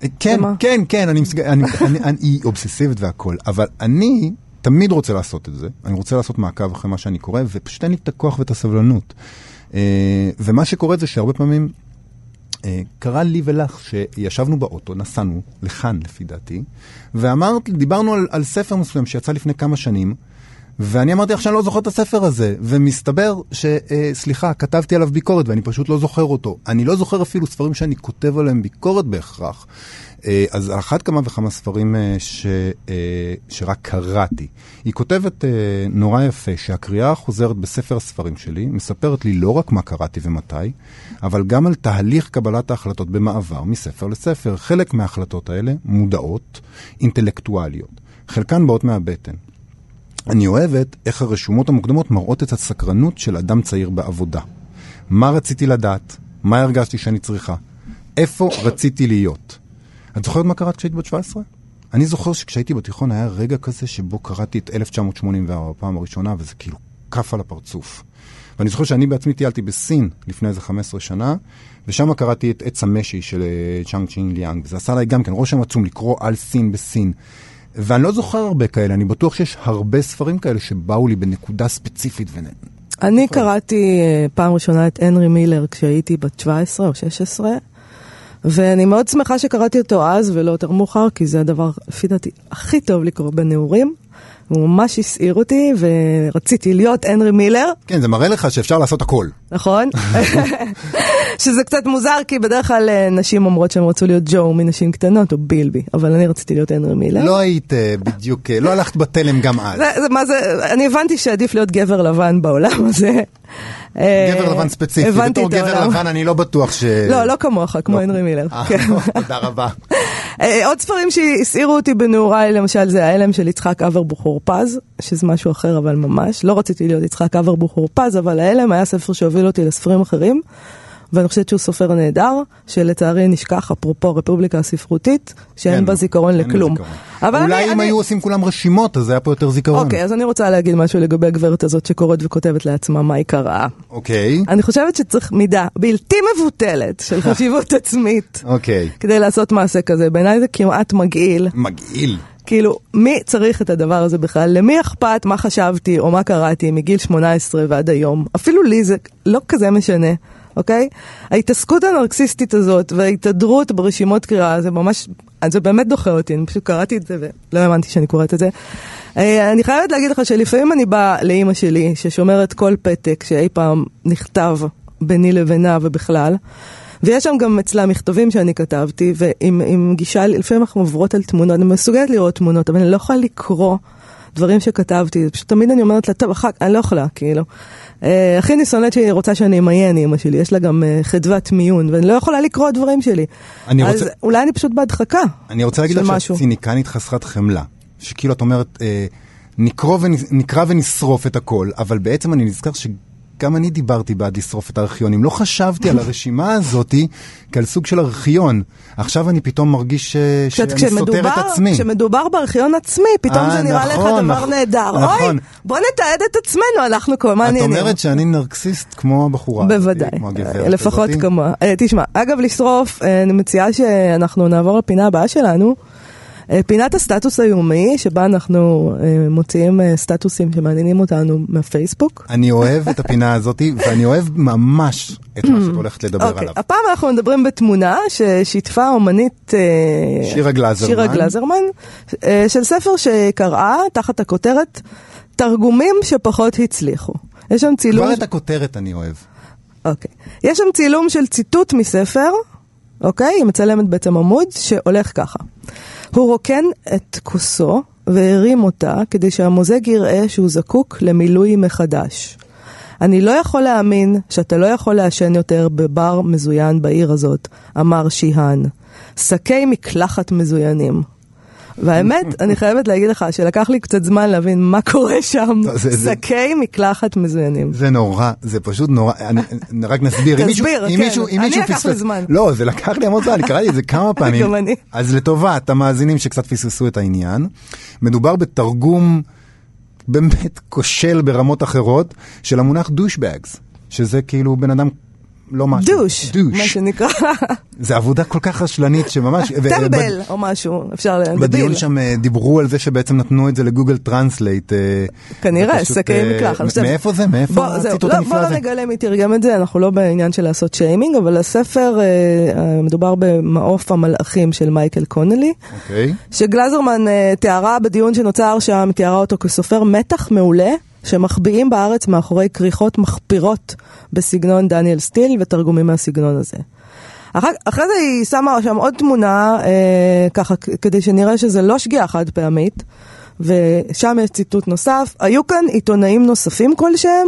אה, כן, למה? כן, כן, אני, מסג... אני, אני, אני, היא אובססיבית והכל, אבל אני תמיד רוצה לעשות את זה. אני רוצה לעשות מעקב אחרי מה שאני קורא, ופשוט אין לי את הכוח ואת הסבלנות. אה, ומה שקורה זה שהרבה פעמים אה, קרה לי ולך שישבנו באוטו, נסענו לכאן לפי דעתי, ואמרת, דיברנו על, על ספר מסוים שיצא לפני כמה שנים, ואני אמרתי לך שאני לא זוכר את הספר הזה, ומסתבר ש... אה, סליחה, כתבתי עליו ביקורת ואני פשוט לא זוכר אותו. אני לא זוכר אפילו ספרים שאני כותב עליהם ביקורת בהכרח. אה, אז אחת כמה וכמה ספרים אה, ש, אה, שרק קראתי. היא כותבת אה, נורא יפה שהקריאה החוזרת בספר הספרים שלי מספרת לי לא רק מה קראתי ומתי, אבל גם על תהליך קבלת ההחלטות במעבר מספר לספר. חלק מההחלטות האלה מודעות, אינטלקטואליות. חלקן באות מהבטן. אני אוהבת איך הרשומות המוקדמות מראות את הסקרנות של אדם צעיר בעבודה. מה רציתי לדעת? מה הרגשתי שאני צריכה? איפה רציתי להיות? את זוכרת מה קראת כשהיית בת 17? אני זוכר שכשהייתי בתיכון היה רגע כזה שבו קראתי את 1984 בפעם הראשונה, וזה כאילו כף על הפרצוף. ואני זוכר שאני בעצמי טיילתי בסין לפני איזה 15 שנה, ושם קראתי את עץ המשי של אה, צ'אנג צ'ין ליאנג, וזה עשה עליי גם כן רושם עצום לקרוא על סין בסין. ואני לא זוכר הרבה כאלה, אני בטוח שיש הרבה ספרים כאלה שבאו לי בנקודה ספציפית. ו... אני קראתי אה, פעם ראשונה את הנרי מילר כשהייתי בת 17 או 16, ואני מאוד שמחה שקראתי אותו אז ולא יותר מאוחר, כי זה הדבר, לפי דעתי, הכי טוב לקרוא בנעורים. הוא ממש הסעיר אותי, ורציתי להיות הנרי מילר, כן, זה מראה לך שאפשר לעשות הכל. נכון? שזה קצת מוזר, כי בדרך כלל אה, נשים אומרות שהן רצו להיות ג'ו מנשים קטנות, או בילבי, אבל אני רציתי להיות הנרי מילר. לא היית אה, בדיוק, אה, לא הלכת בתלם גם אז. מה זה, אני הבנתי שעדיף להיות גבר לבן בעולם הזה. אה, גבר לבן ספציפי, בתור גבר. לבן אני לא בטוח ש... לא, לא כמוך, כמו לא. הנרי מילר. אה, כן. תודה רבה. אה, עוד ספרים שהסעירו אותי בנעוריי, למשל זה ההלם של יצחק אברבוך אורפז, שזה משהו אחר אבל ממש. לא רציתי להיות יצחק אברבוך אורפז, אבל ההלם היה ספר שהוביל אותי לספרים אחרים, ואני חושבת שהוא סופר נהדר, שלצערי נשכח, אפרופו הרפובליקה הספרותית, שאין כן, בה זיכרון אין לכלום. זיכרון. אולי אני- אם אני- היו עושים כולם רשימות, אז היה פה יותר זיכרון. אוקיי, אז אני רוצה להגיד משהו לגבי הגברת הזאת שקוראת וכותבת לעצמה מה היא קראה. אוקיי, אני חושבת שצריך מידה בלתי מבוטלת של חשיבות עצמית אוקיי. כדי לעשות מעשה כזה. בעיניי זה כמעט מגעיל. מגעיל. כאילו, מי צריך את הדבר הזה בכלל? למי אכפת מה חשבתי או מה קראתי מגיל 18 ועד היום? אפילו לי זה לא כזה משנה. אוקיי? ההתעסקות הנרקסיסטית הזאת וההתהדרות ברשימות קריאה, זה ממש, זה באמת דוחה אותי, אני פשוט קראתי את זה ולא האמנתי שאני קוראת את זה. אה, אני חייבת להגיד לך שלפעמים אני באה לאימא שלי, ששומרת כל פתק שאי פעם נכתב ביני לבינה ובכלל, ויש שם גם אצלה מכתבים שאני כתבתי, ועם עם גישה, לפעמים אנחנו עוברות על תמונות, אני מסוגלת לראות תמונות, אבל אני לא יכולה לקרוא דברים שכתבתי, פשוט תמיד אני אומרת לה, טוב, אחר כך, אני לא יכולה, כאילו. אה, הכי ניסיונת שהיא רוצה שאני אמיין, אימא שלי, יש לה גם אה, חדוות מיון, ואני לא יכולה לקרוא דברים שלי. אני אז רוצה- אולי אני פשוט בהדחקה. אני רוצה להגיד לך. שאת ציניקנית חסרת חמלה. שכאילו את אומרת, אה, נקרוא ונ- נקרא ונשרוף את הכל, אבל בעצם אני נזכר שגם אני דיברתי בעד לשרוף את הארכיונים. לא חשבתי על הרשימה הזאתי כעל סוג של ארכיון. עכשיו אני פתאום מרגיש ש... כשאת- שאני סותר את כשמדובר- עצמי. כשמדובר בארכיון עצמי, פתאום אה, זה נראה לך נכון, דבר נכון, נהדר. אוי, נכון. בוא נתעד את עצמנו, אנחנו כל מה את העניינים. אומרת שאני נרקסיסט כמו הבחורה. בוודאי, כמו אה, לפחות. כמוה. אה, תשמע, אגב, לשרוף, אה, אני מציעה שאנחנו נעבור לפינה הבאה שלנו. אה, פינת הסטטוס היומי, שבה אנחנו אה, מוציאים אה, סטטוסים שמעניינים אותנו מהפייסבוק. אני אוהב את הפינה הזאתי, ואני אוהב ממש את מה שאת הולכת לדבר אוקיי, עליו. הפעם אנחנו מדברים בתמונה ששיתפה האומנית אה, שירה גלזרמן. שירה גלזרמן, של ספר שקראה תחת הכותרת תרגומים שפחות הצליחו. יש שם צילום... כבר את הכותרת אני אוהב. אוקיי. יש שם צילום של ציטוט מספר, אוקיי? היא מצלמת בעצם עמוד שהולך ככה. הוא רוקן את כוסו והרים אותה כדי שהמוזג יראה שהוא זקוק למילוי מחדש. אני לא יכול להאמין שאתה לא יכול לעשן יותר בבר מזוין בעיר הזאת, אמר שיהן. שקי מקלחת מזוינים. והאמת, אני חייבת להגיד לך שלקח לי קצת זמן להבין מה קורה שם. זה- שקי מקלחת מזוינים. זה נורא, זה פשוט נורא, רק נסביר. תסביר, כן. אני לקח לי זמן. לא, זה לקח לי המון זמן, אני קראתי את זה כמה פעמים. גם אני. אז לטובת המאזינים שקצת פספסו את העניין, מדובר בתרגום באמת כושל ברמות אחרות של המונח douchebags, שזה כאילו בן אדם לא משהו. douche, מה douche. שנקרא, זה עבודה כל כך רשלנית שממש... טמבל או משהו, אפשר, ל- בדיון. שם אה, דיברו על זה שבעצם נתנו את זה לגוגל טרנסלייט. אה, כנראה, שקי אה, מקלחת. מאיפה זה? מאיפה בוא, הציטוט לא, הנפלא בוא הזה? לא נגלה מי תרגם את זה, אנחנו לא בעניין של לעשות שיימינג, אבל הספר, מדובר במעוף המלאכים של מייקל קונלי, אוקיי. שגלזרמן תיארה בדיון שנוצר שם, תיארה אותו כסופר מתח מעולה. שמחביאים בארץ מאחורי כריכות מחפירות בסגנון דניאל סטיל ותרגומים מהסגנון הזה. אחר, אחרי זה היא שמה שם עוד תמונה, אה, ככה, כדי שנראה שזה לא שגיאה חד פעמית, ושם יש ציטוט נוסף. היו כאן עיתונאים נוספים כלשהם,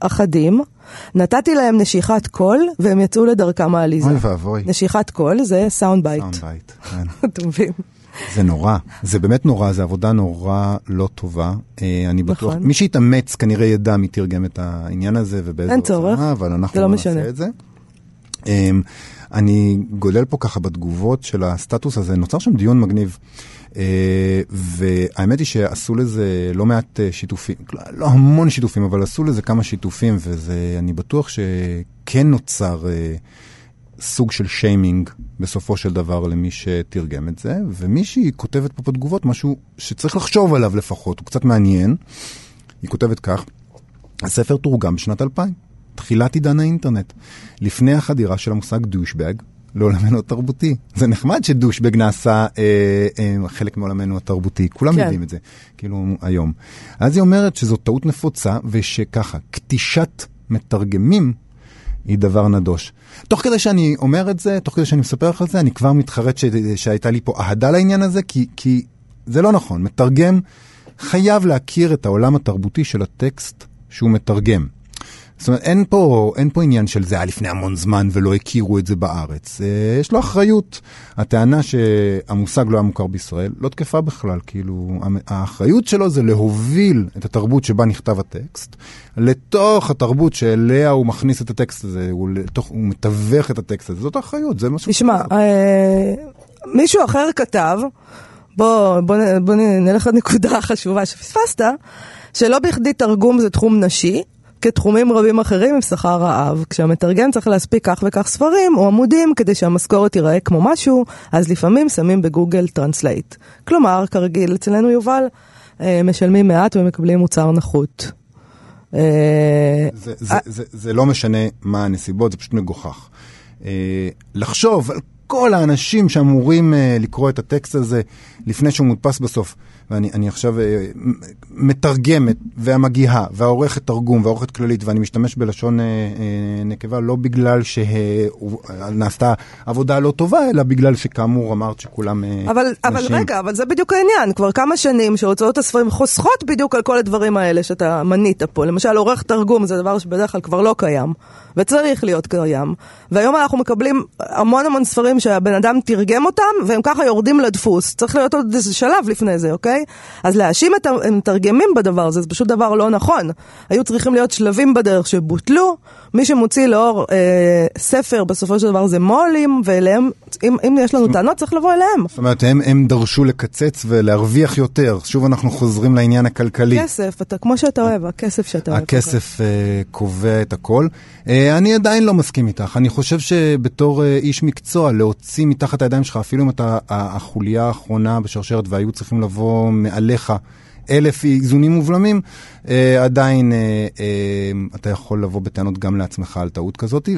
אחדים, נתתי להם נשיכת קול, והם יצאו לדרכם העליזה. אוי ואבוי. נשיכת קול זה sound bite. Sound בייט, כן. אתה מבין? זה נורא, זה באמת נורא, זו עבודה נורא לא טובה. אה, אני בטוח, נכון. מי שיתאמץ כנראה ידע מי תרגם את העניין הזה צורך, עוצמה, אבל אנחנו לא לא. נעשה את זה. אמ, אני גולל פה ככה בתגובות של הסטטוס הזה, נוצר שם דיון מגניב. אה, והאמת היא שעשו לזה לא מעט אה, שיתופים, לא המון שיתופים, אבל עשו לזה כמה שיתופים, ואני בטוח שכן נוצר אה, סוג של שיימינג בסופו של דבר למי שתרגם את זה, ומישהי כותבת פה בתגובות משהו שצריך לחשוב עליו לפחות, הוא קצת מעניין. היא כותבת כך, הספר תורגם בשנת 2000, תחילת עידן האינטרנט, לפני החדירה של המושג דושבג לעולמנו התרבותי. זה נחמד שדושבג נעשה אה, אה, חלק מעולמנו התרבותי, כולם כן. יודעים את זה, כאילו היום. אז היא אומרת שזו טעות נפוצה, ושככה, כתישת מתרגמים היא דבר נדוש. תוך כדי שאני אומר את זה, תוך כדי שאני מספר לך על זה, אני כבר מתחרט ש... שהייתה לי פה אהדה לעניין הזה, כי, כי זה לא נכון. מתרגם חייב להכיר את העולם התרבותי של הטקסט שהוא מתרגם. זאת אומרת, אין פה, אין פה עניין של זה היה לפני המון זמן ולא הכירו את זה בארץ. אה, יש לו אחריות. הטענה שהמושג לא היה מוכר בישראל לא תקפה בכלל. כאילו, האחריות שלו זה להוביל את התרבות שבה נכתב הטקסט לתוך התרבות שאליה הוא מכניס את הטקסט הזה, הוא, לתוך, הוא מתווך את הטקסט הזה. זאת האחריות, זה מה שהוא תשמע. אה, מישהו אחר כתב, בוא, בוא, בוא נלך לנקודה החשובה שפספסת, שלא בכדי תרגום זה תחום נשי, כתחומים רבים אחרים עם שכר רעב. כשהמתרגם צריך להספיק כך וכך ספרים או עמודים כדי שהמשכורת תיראה כמו משהו, אז לפעמים שמים ב Google Translate. כלומר, כרגיל, אצלנו יובל, אה, משלמים מעט ומקבלים מוצר נחות. אה, זה, זה, זה, זה לא משנה מה הנסיבות, זה פשוט מגוחך. אה, לחשוב על כל האנשים שאמורים לקרוא את הטקסט הזה לפני שהוא מודפס בסוף. ואני אני עכשיו אה, מתרגמת, והמגיהה, והעורכת תרגום, והעורכת כללית, ואני משתמש בלשון אה, אה, נקבה לא בגלל שנעשתה עבודה לא טובה, אלא בגלל שכאמור אמרת שכולם אבל, אבל נשים. רגע, אבל זה בדיוק העניין. כבר כמה שנים שהוצאות הספרים חוסכות בדיוק על כל הדברים האלה שאתה מנית פה. למשל, עורך תרגום זה דבר שבדרך כלל כבר לא קיים, וצריך להיות קיים. והיום אנחנו מקבלים המון המון ספרים שהבן אדם תרגם אותם, והם ככה יורדים לדפוס. צריך להיות עוד איזה שלב לפני זה, אוקיי? אז להאשים את המתרגמים בדבר הזה, זה פשוט דבר לא נכון. היו צריכים להיות שלבים בדרך שבוטלו. מי שמוציא לאור אה, ספר, בסופו של דבר זה מו"לים, ואליהם, אם, אם יש לנו טענות, צריך לבוא אליהם. זאת אומרת, הם, הם דרשו לקצץ ולהרוויח יותר. שוב אנחנו חוזרים לעניין הכלכלי. כסף, אתה כמו שאתה אוהב, הכסף שאתה אוהב. הכסף uh, קובע את הכל. Uh, אני עדיין לא מסכים איתך. אני חושב שבתור uh, איש מקצוע, להוציא מתחת הידיים שלך, אפילו אם אתה החוליה האחרונה בשרשרת והיו צריכים לבוא מעליך אלף איזונים ובלמים, uh, עדיין uh, uh, אתה יכול לבוא בטענות גם לעצמך על טעות כזאת.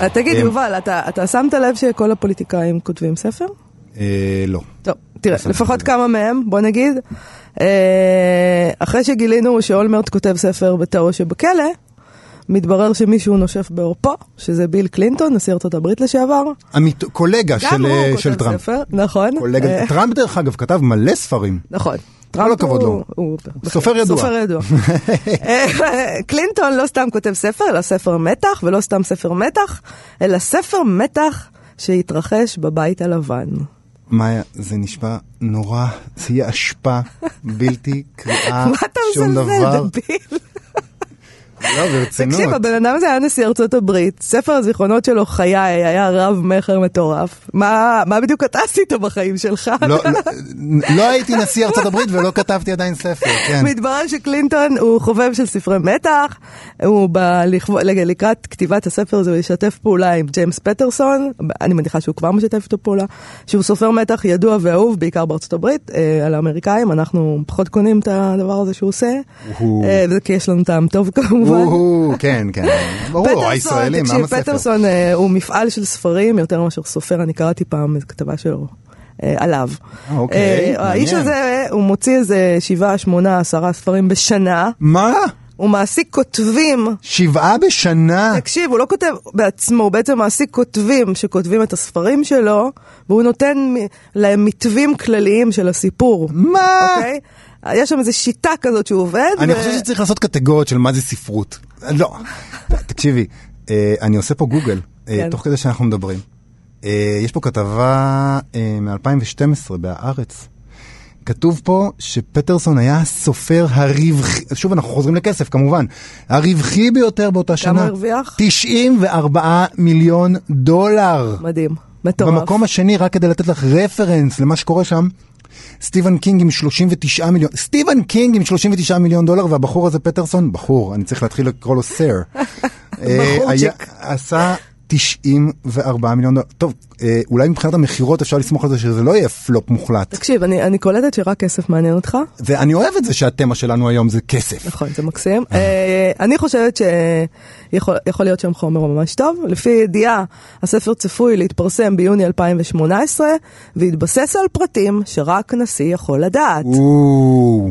אה, תגיד, אה, יובל, אתה, אתה שמת לב שכל הפוליטיקאים כותבים ספר? Uh, לא. טוב, תראה, שמתי לפחות. כמה מהם, בוא נגיד. אה, אחרי שגילינו שאולמרט כותב ספר בתאו שבכלא, מתברר שמישהו נושף בעורפו, שזה ביל קלינטון, נשיא ארצות הברית לשעבר. עמית, קולגה של, הוא uh, כותב של טראמפ. ספר, נכון. קולגה, אה, טראמפ דרך אגב כתב מלא ספרים. נכון. כל הכבוד לו. הוא- סופר ידוע. סופר ידוע. אה, קלינטון לא סתם כותב ספר, אלא ספר מתח, ולא סתם ספר מתח, אלא ספר מתח שהתרחש בבית הלבן. מאיה, זה נשמע נורא, זה יהיה אשפה בלתי קריאה, מה אתה שום מזלזל, דבר. דביל? לא, ברצינות. תקשיב, הבן אדם הזה היה נשיא ארצות הברית, ספר הזיכרונות שלו חיי היה רב מכר מטורף. מה מה בדיוק אתה עשית בחיים שלך? לא, לא, לא הייתי נשיא ארצות הברית ולא כתבתי עדיין ספר, כן. מתברר שקלינטון הוא חובב של ספרי מתח, הוא ב- לקראת כתיבת הספר הזה הוא ישתף פעולה עם ג'יימס פטרסון, אני מניחה שהוא כבר משתף איתו פעולה, שהוא סופר מתח ידוע ואהוב בעיקר בארצות הברית, אה, על האמריקאים, אנחנו פחות קונים את הדבר הזה שהוא עושה, אה, כי יש לנו טעם טוב כמובן. הוא, כן, כן. ברור, הישראלים, תקשיב, למה ספר? פטרסון אה, הוא מפעל של ספרים יותר מאשר סופר, אני קראתי פעם איזו כתבה שלו. אה, עליו. אה, אוקיי, אה, האיש מעניין. הזה, הוא מוציא איזה שבעה, שמונה, עשרה ספרים בשנה. מה? הוא מעסיק כותבים. שבעה בשנה? תקשיב, הוא לא כותב בעצמו, הוא בעצם מעסיק כותבים שכותבים את הספרים שלו, והוא נותן להם מתווים כלליים של הסיפור. מה? אוקיי? יש שם איזו שיטה כזאת שהוא עובד. אני ו- חושב שצריך לעשות קטגוריות של מה זה ספרות. לא, תקשיבי, אה, אני עושה פה גוגל, אה, כן. תוך כדי שאנחנו מדברים. אה, יש פה כתבה מ-2012 בהארץ. כתוב פה שפטרסון היה הסופר הרווחי, שוב אנחנו חוזרים לכסף כמובן, הרווחי ביותר באותה שנה. כמה הרוויח? 94 מיליון דולר. מדהים, מטורף. במקום השני, רק כדי לתת לך רפרנס למה שקורה שם, סטיבן קינג עם 39 מיליון, סטיבן קינג עם 39 מיליון דולר, והבחור הזה פטרסון, בחור, אני צריך להתחיל לקרוא לו סר. אה, בחורצ'יק. עשה 94 מיליון דולר. טוב, אה, אולי מבחינת המכירות אפשר לסמוך על זה שזה לא יהיה פלופ מוחלט. תקשיב, אני, אני קולטת שרק כסף מעניין אותך. ואני אוהב את זה שהתמה שלנו היום זה כסף. נכון, זה מקסים. אה, אני חושבת שיכול יכול להיות שם חומר ממש טוב. לפי ידיעה, הספר צפוי להתפרסם ביוני 2018, והתבסס על פרטים שרק נשיא יכול לדעת.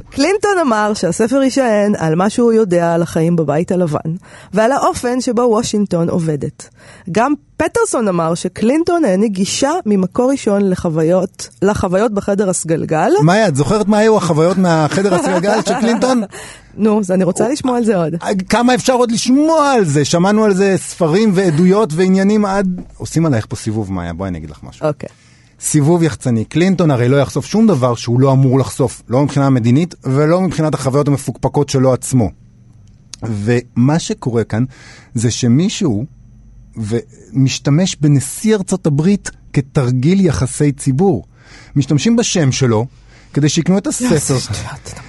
קלינטון אמר שהספר יישען על מה שהוא יודע על החיים בבית הלבן, ועל האופן שבו וושינגטון עובדת. גם פטרסון אמר שקלינטון העניק גישה ממקור ראשון לחוויות, לחוויות בחדר הסגלגל. מאיה, את זוכרת מה היו החוויות מהחדר הסגלגל של קלינטון? נו, אז אני רוצה לשמוע על זה עוד. כמה אפשר עוד לשמוע על זה? שמענו על זה ספרים ועדויות ועניינים עד... עושים עלייך פה סיבוב, מאיה, בואי אני אגיד לך משהו. אוקיי. סיבוב יחצני. קלינטון הרי לא יחשוף שום דבר שהוא לא אמור לחשוף, לא מבחינה מדינית ולא מבחינת החוויות המפוקפקות שלו עצמו. ומה שקורה כאן זה שמישהו ומשתמש בנשיא ארצות הברית כתרגיל יחסי ציבור. משתמשים בשם שלו כדי שיקנו את הספר.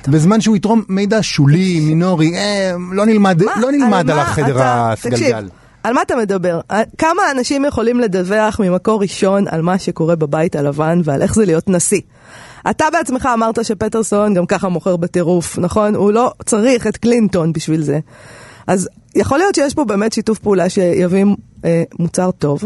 בזמן שהוא יתרום מידע שולי, מינורי, אה, לא נלמד, מה- לא נלמד על מה החדר הסגלגל. על מה אתה מדבר? אה, כמה אנשים יכולים לדווח ממקור ראשון על מה שקורה בבית הלבן ועל איך זה להיות נשיא? אתה בעצמך אמרת שפטרסון גם ככה מוכר בטירוף, נכון? הוא לא צריך את קלינטון בשביל זה. אז יכול להיות שיש פה באמת שיתוף פעולה שיביא אה, מוצר טוב,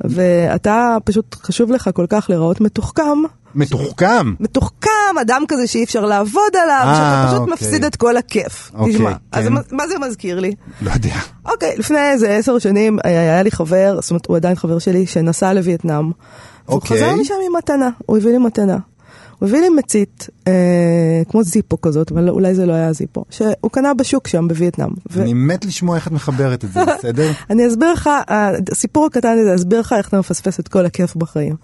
ואתה פשוט חשוב לך כל כך להיראות מתוחכם. מתוחכם. מתוחכם, אדם כזה שאי אפשר לעבוד עליו, אה, שאתה פשוט אוקיי. מפסיד את כל הכיף. אוקיי, תשמע, אז כן. מה- מה זה מזכיר לי? לא יודע. אוקיי, לפני איזה עשר שנים היה היה לי חבר, זאת אומרת, הוא עדיין חבר שלי, שנסע לווייטנאם. אוקיי. חזר משם עם מתנה, הוא הביא לי מתנה. הוא הביא לי מצית, אה, כמו זיפו כזאת, אבל אולי זה לא היה זיפו, שהוא קנה בשוק שם בווייטנאם. ו- אני מת לשמוע איך את מחברת את זה, בסדר? אני אסביר לך, הסיפור הקטן הזה, אסביר לך איך אתה מפספס את כל הכיף בחיים.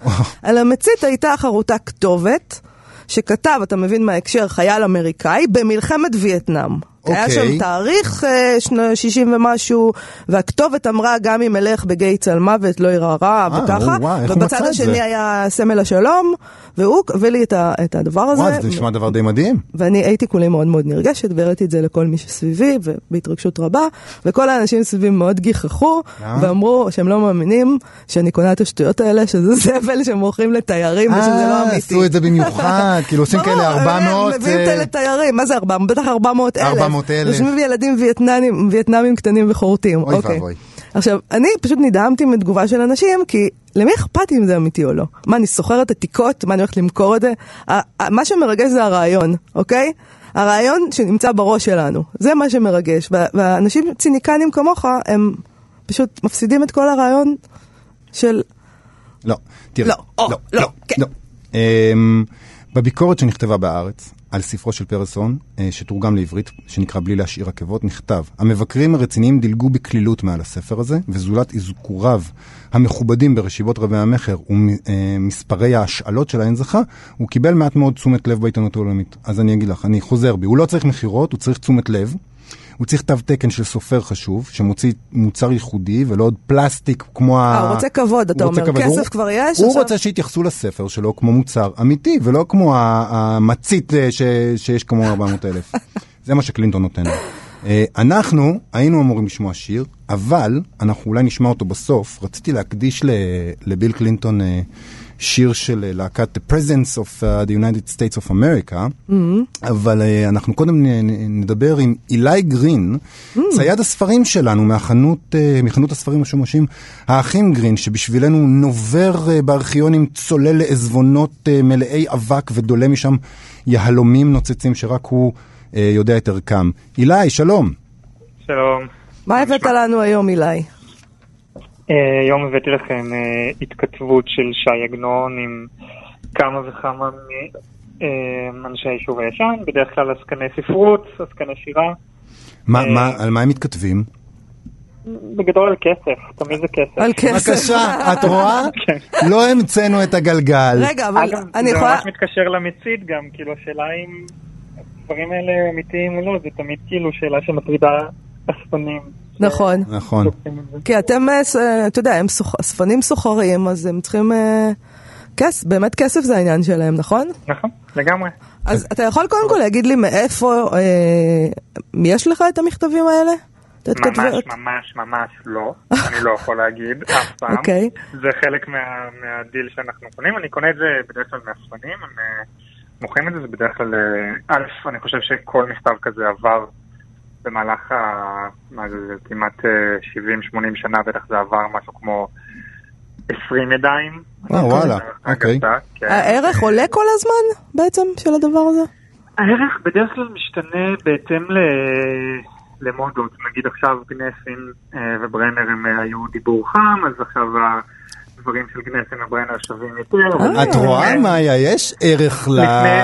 על המצית הייתה חרוטה כתובת, שכתב, אתה מבין מההקשר, חייל אמריקאי, במלחמת וייטנאם. היה אוקיי. שם תאריך אה, שנות 60 ומשהו, והכתובת אמרה, גם אם אלך בגיא על מוות לא ירא רע, אה, וככה. הוא ובצד השני זה? היה סמל השלום, והוא הביא לי את ה- את הדבר הזה. וואי, זה נשמע דבר די מדהים. ואני הייתי כולי מאוד מאוד נרגשת, והראיתי את זה לכל מי שסביבי, ובהתרגשות רבה, וכל האנשים סביבי מאוד גיחכו, למה? ואמרו שהם לא מאמינים שאני קונה את השטויות האלה, שזה זבל שמוכרים לתיירים, ושזה לא אה, אמיתי. עשו את זה במיוחד, כאילו עושים כאלה 400... הם מביאים אה, לתיירים, מה זה 400? בטח 400 אלף. 400,000. יושבים ילדים וייטנמים, וייטנמים קטנים וחורטים. אוי אוקיי. ואבוי. עכשיו, אני פשוט נדהמתי מתגובה של אנשים, כי למי אכפת אם זה אמיתי או לא? מה, אני סוחרת עתיקות? מה, אני הולכת למכור את זה? מה שמרגש זה הרעיון, אוקיי? הרעיון שנמצא בראש שלנו, זה מה שמרגש. והאנשים ציניקנים כמוך, הם פשוט מפסידים את כל הרעיון של... לא, תראה. לא, או, לא, כן. לא. אמ, בביקורת שנכתבה בהארץ על ספרו של פרסון, אה, שתורגם לעברית, שנקרא בלי להשאיר עקבות, נכתב: המבקרים הרציניים דילגו בקלילות מעל הספר הזה, וזולת אזכוריו המכובדים ברשיבות רבי המכר ומספרי ההשאלות שלהן זכה, הוא קיבל מעט מאוד תשומת לב בעיתונות העולמית. אז אני אגיד לך, אני חוזר בי, הוא לא צריך מכירות, הוא צריך תשומת לב. הוא צריך תו תקן של סופר חשוב, שמוציא מוצר ייחודי ולא עוד פלסטיק כמו ה... אה, הוא רוצה כבוד, אתה אומר. כבוד. כסף הוא- כבר יש, הוא עכשיו- רוצה שיתייחסו לספר שלו כמו מוצר אמיתי, ולא כמו המצית אה, ש- שיש כמו 400 אלף. זה מה שקלינטון נותן לו. אה, אנחנו היינו אמורים לשמוע שיר, אבל אנחנו אולי נשמע אותו בסוף. רציתי להקדיש לביל קלינטון אה, שיר של אה, להקת The Presence of uh, the United States of America, אבל אה, אנחנו קודם נדבר עם אילי גרין, צייד הספרים שלנו מהחנות, אה, מחנות הספרים המשומשים, האחים גרין, שבשבילנו נובר בארכיונים, צולל לעזבונות מלאי אבק ודולה משם יהלומים נוצצים שרק הוא יודע את ערכם. אילי, שלום. שלום. מה הבאת לנו היום, אילי? אה, היום הבאתי לכם אה, התכתבות של שי עגנון עם כמה וכמה מאנשי היישוב הישן, בדרך כלל עסקני ספרות, עסקני שירה, מה, אה. מה, על מה הם מתכתבים? בגדול על כסף, תמיד זה כסף. על כסף. בבקשה, את רואה? כן. לא המצאנו את הגלגל. רגע, אבל אני זה יכולה... ממש מתקשר למצית גם, כאילו השאלה אם הדברים האלה אמיתיים או לא, זה תמיד כאילו שאלה שמטרידה אספנים. נכון. נכון. כי אתם, אה, אה, אתה יודע, הם אספנים סוחרים, אז הם צריכים... אה, כסף, באמת כסף זה העניין שלהם, נכון? נכון, לגמרי. אז אתה יכול קודם כל להגיד לי מאיפה, יש לך את המכתבים האלה? ממש? ממש ממש לא, אני לא יכול להגיד אף פעם. אוקיי. זה חלק מה- מהדיל שאנחנו קונים, אני קונה את זה בדרך כלל מאספנים, הם מוכרים את זה, זה בדרך כלל, א', אני חושב שכל מכתב כזה עבר במהלך ה... מה זה, זה כמעט אה, 70-80 שנה, בטח זה עבר משהו כמו 20 ידיים. אה, וואלה, אוקיי. כן. הערך עולה כל הזמן בעצם של הדבר הזה? הערך בדרך כלל משתנה בהתאם ל... למודות. נגיד עכשיו גנסין אה, וברנר הם אה, היו דיבור חם, אז עכשיו הדברים של גנסין וברנר שווים יותר. אבל- את רואה. מאיה, יש ערך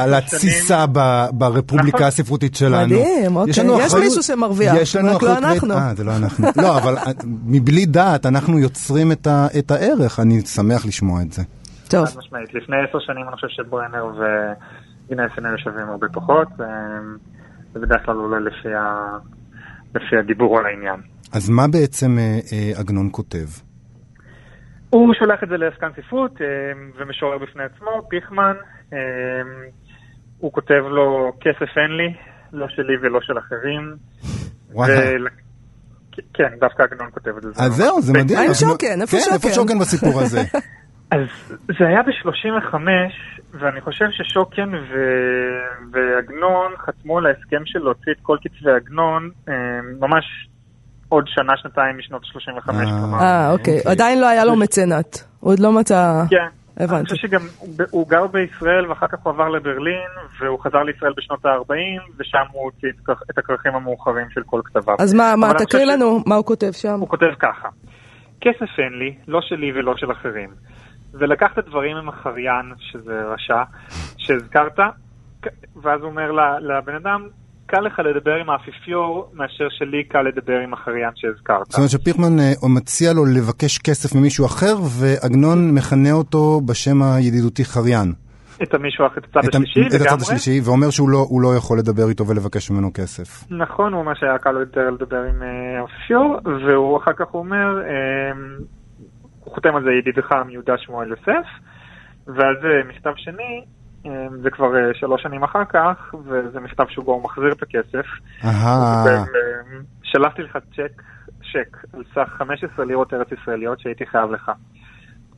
לתסיסה ברפובליקה נכון. הספרותית שלנו. מדהים, אוקיי. יש מישהו שמרוויח, יש לנו רק לא אחריות אנחנו. אה, זה לא אנחנו. לא, אבל אה, מבלי דעת, אנחנו יוצרים את הערך. אני שמח לשמוע את זה. טוב, חד משמעית. לפני עשר שנים אני חושב שברנר וגנסין היו שווים הרבה פחות. אה, זה בדרך כלל עולה לפי הדיבור על העניין. אז מה בעצם אה, אה, עגנון כותב? הוא שולח את זה לעסקן ספרות אה, ומשורר בפני עצמו, פיכמן. אה, הוא כותב לו, כסף אין לי, לא שלי ולא של אחרים. ול- כן, דווקא עגנון כותב את זה. אז זהו, זה מדהים. עגנון- שוקן? איפה כן, איפה שוקן? שוקן בסיפור הזה? אז זה היה ב-35, ואני חושב ששוקן ו... ועגנון חתמו על ההסכם של להוציא את כל כתבי עגנון אה, ממש עוד שנה, שנתיים משנות ה-35, אה. כלומר. אה, אוקיי. אוקיי. עדיין לא היה לו מצנט. הוא עוד לא מצא... כן. אני הבנתי. חושב שגם הוא- הוא גר בישראל ואחר כך הוא עבר לברלין והוא חזר לישראל בשנות ה-40 ושם הוא הוציא את הכ- את הכרכים המאוחרים של כל כתביו. אז מה, מה, אני תקריא חושב ש- לנו מה הוא כותב שם. הוא כותב ככה: כסף אין לי, לא שלי ולא של אחרים. ולקח את הדברים עם החריין, שזה רשע, שהזכרת, ואז הוא אומר לבן אדם, קל לך לדבר עם האפיפיור מאשר שלי קל לדבר עם החריין שהזכרת. זאת אומרת שפיכמן אה, מציע לו לבקש כסף ממישהו אחר, ועגנון מכנה אותו בשם הידידותי חריין. את המישהו, את הצד את השלישי את הצד לגמרי. השלישי, ואומר שהוא לא- לא יכול לדבר איתו ולבקש ממנו כסף. נכון, הוא אומר שהיה קל לו יותר לדבר עם אה, האפיפיור, והוא אחר כך אומר, אה, הוא חותם על זה ידידך מיהודה שמואל יוסף, ואז מכתב שני, זה כבר אה, שלוש שנים אחר כך, וזה מכתב שבו הוא מחזיר את הכסף. אה, שלחתי לך צ'ק, צ'ק על סך 15 לירות ארץ ישראליות שהייתי חייב לך.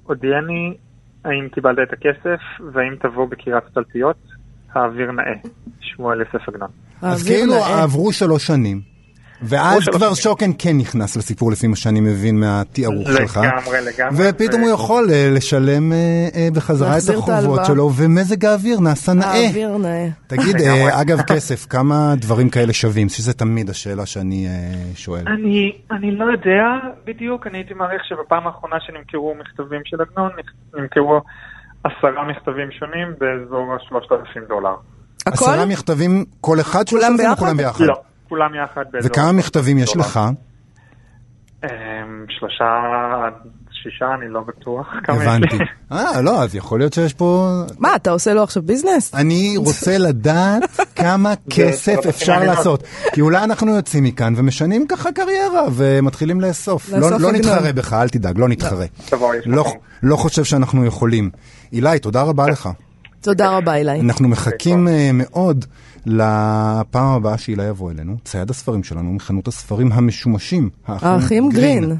הודיעני האם קיבלת את הכסף, והאם תבוא בקריית תלפיות, האוויר נאה. שמואל יוסף עגנון. אז כאילו. עברו שלוש שנים. ואז כבר. שוקן כן נכנס לסיפור לפי מה שאני מבין מהתיארוך שלך. לגמרי, לגמרי. ופתאום הוא יכול אה, לשלם אה, אה, בחזרה את החובות. שלו, ומזג האוויר נעשה נאה. האוויר נאה. תגיד, אגב כסף, כמה דברים כאלה שווים? שזה תמיד השאלה שאני שואל. אני, אני לא יודע בדיוק, אני הייתי מעריך שבפעם האחרונה שנמכרו מכתבים של עגנון, נמכרו עשרה מכתבים שונים באזור ה-3,000 דולר. הכל? עשרה מכתבים, כל אחד ביחד? כולם ביחד? לא, כולם יחד באזור... וכמה מכתבים יש. לך? אמ, שלושה עד שישה, אני לא בטוח. הבנתי. אה, לא, אז יכול להיות שיש פה... מה, אתה עושה לו עכשיו ביזנס? אני רוצה לדעת כמה כסף אפשר. לעשות. כי אולי אנחנו יוצאים מכאן ומשנים ככה קריירה ומתחילים לאסוף. לא לא. נתחרה בך, אל תדאג, לא נתחרה. לא-. לא חושב שאנחנו יכולים. אילי, תודה רבה לך. תודה רבה, אילי. אנחנו מחכים אה, מאוד לפעם הבאה שאילי יבוא אלינו. צייד הספרים שלנו מחנות הספרים המשומשים. האחים גרין.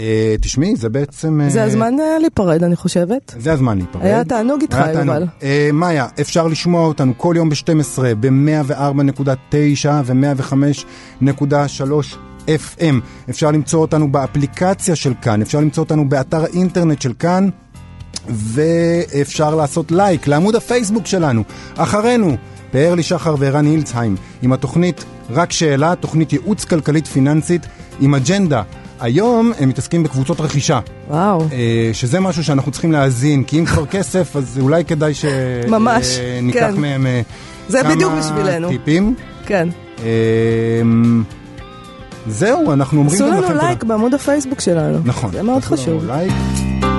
אה, תשמעי, זה בעצם... אה, זה הזמן להיפרד, אני חושבת. זה הזמן להיפרד. היה תענוג איתך. יובל. מאיה, אפשר לשמוע אותנו כל יום ב-12 ב-104.9 ו-105.3 FM. אפשר למצוא אותנו באפליקציה של כאן, אפשר למצוא אותנו באתר האינטרנט של כאן, ואפשר לעשות לייק לעמוד הפייסבוק שלנו. אחרינו, פארלי שחר וערן הילצהיים, עם התוכנית רק שאלה, תוכנית ייעוץ כלכלית פיננסית עם אג'נדה. היום הם מתעסקים בקבוצות רכישה. וואו. אה, שזה משהו שאנחנו צריכים להאזין, כי אם כבר כסף, אז אולי כדאי ש... ממש, אה, כן. מהם אה, זה כמה בדיוק בשבילנו. טיפים. כן. אה, זהו, אנחנו אומרים עשו גם לנו לכם תודה. לייק בעמוד הפייסבוק שלנו. נכון. זה מאוד עשו לנו חשוב. לייק.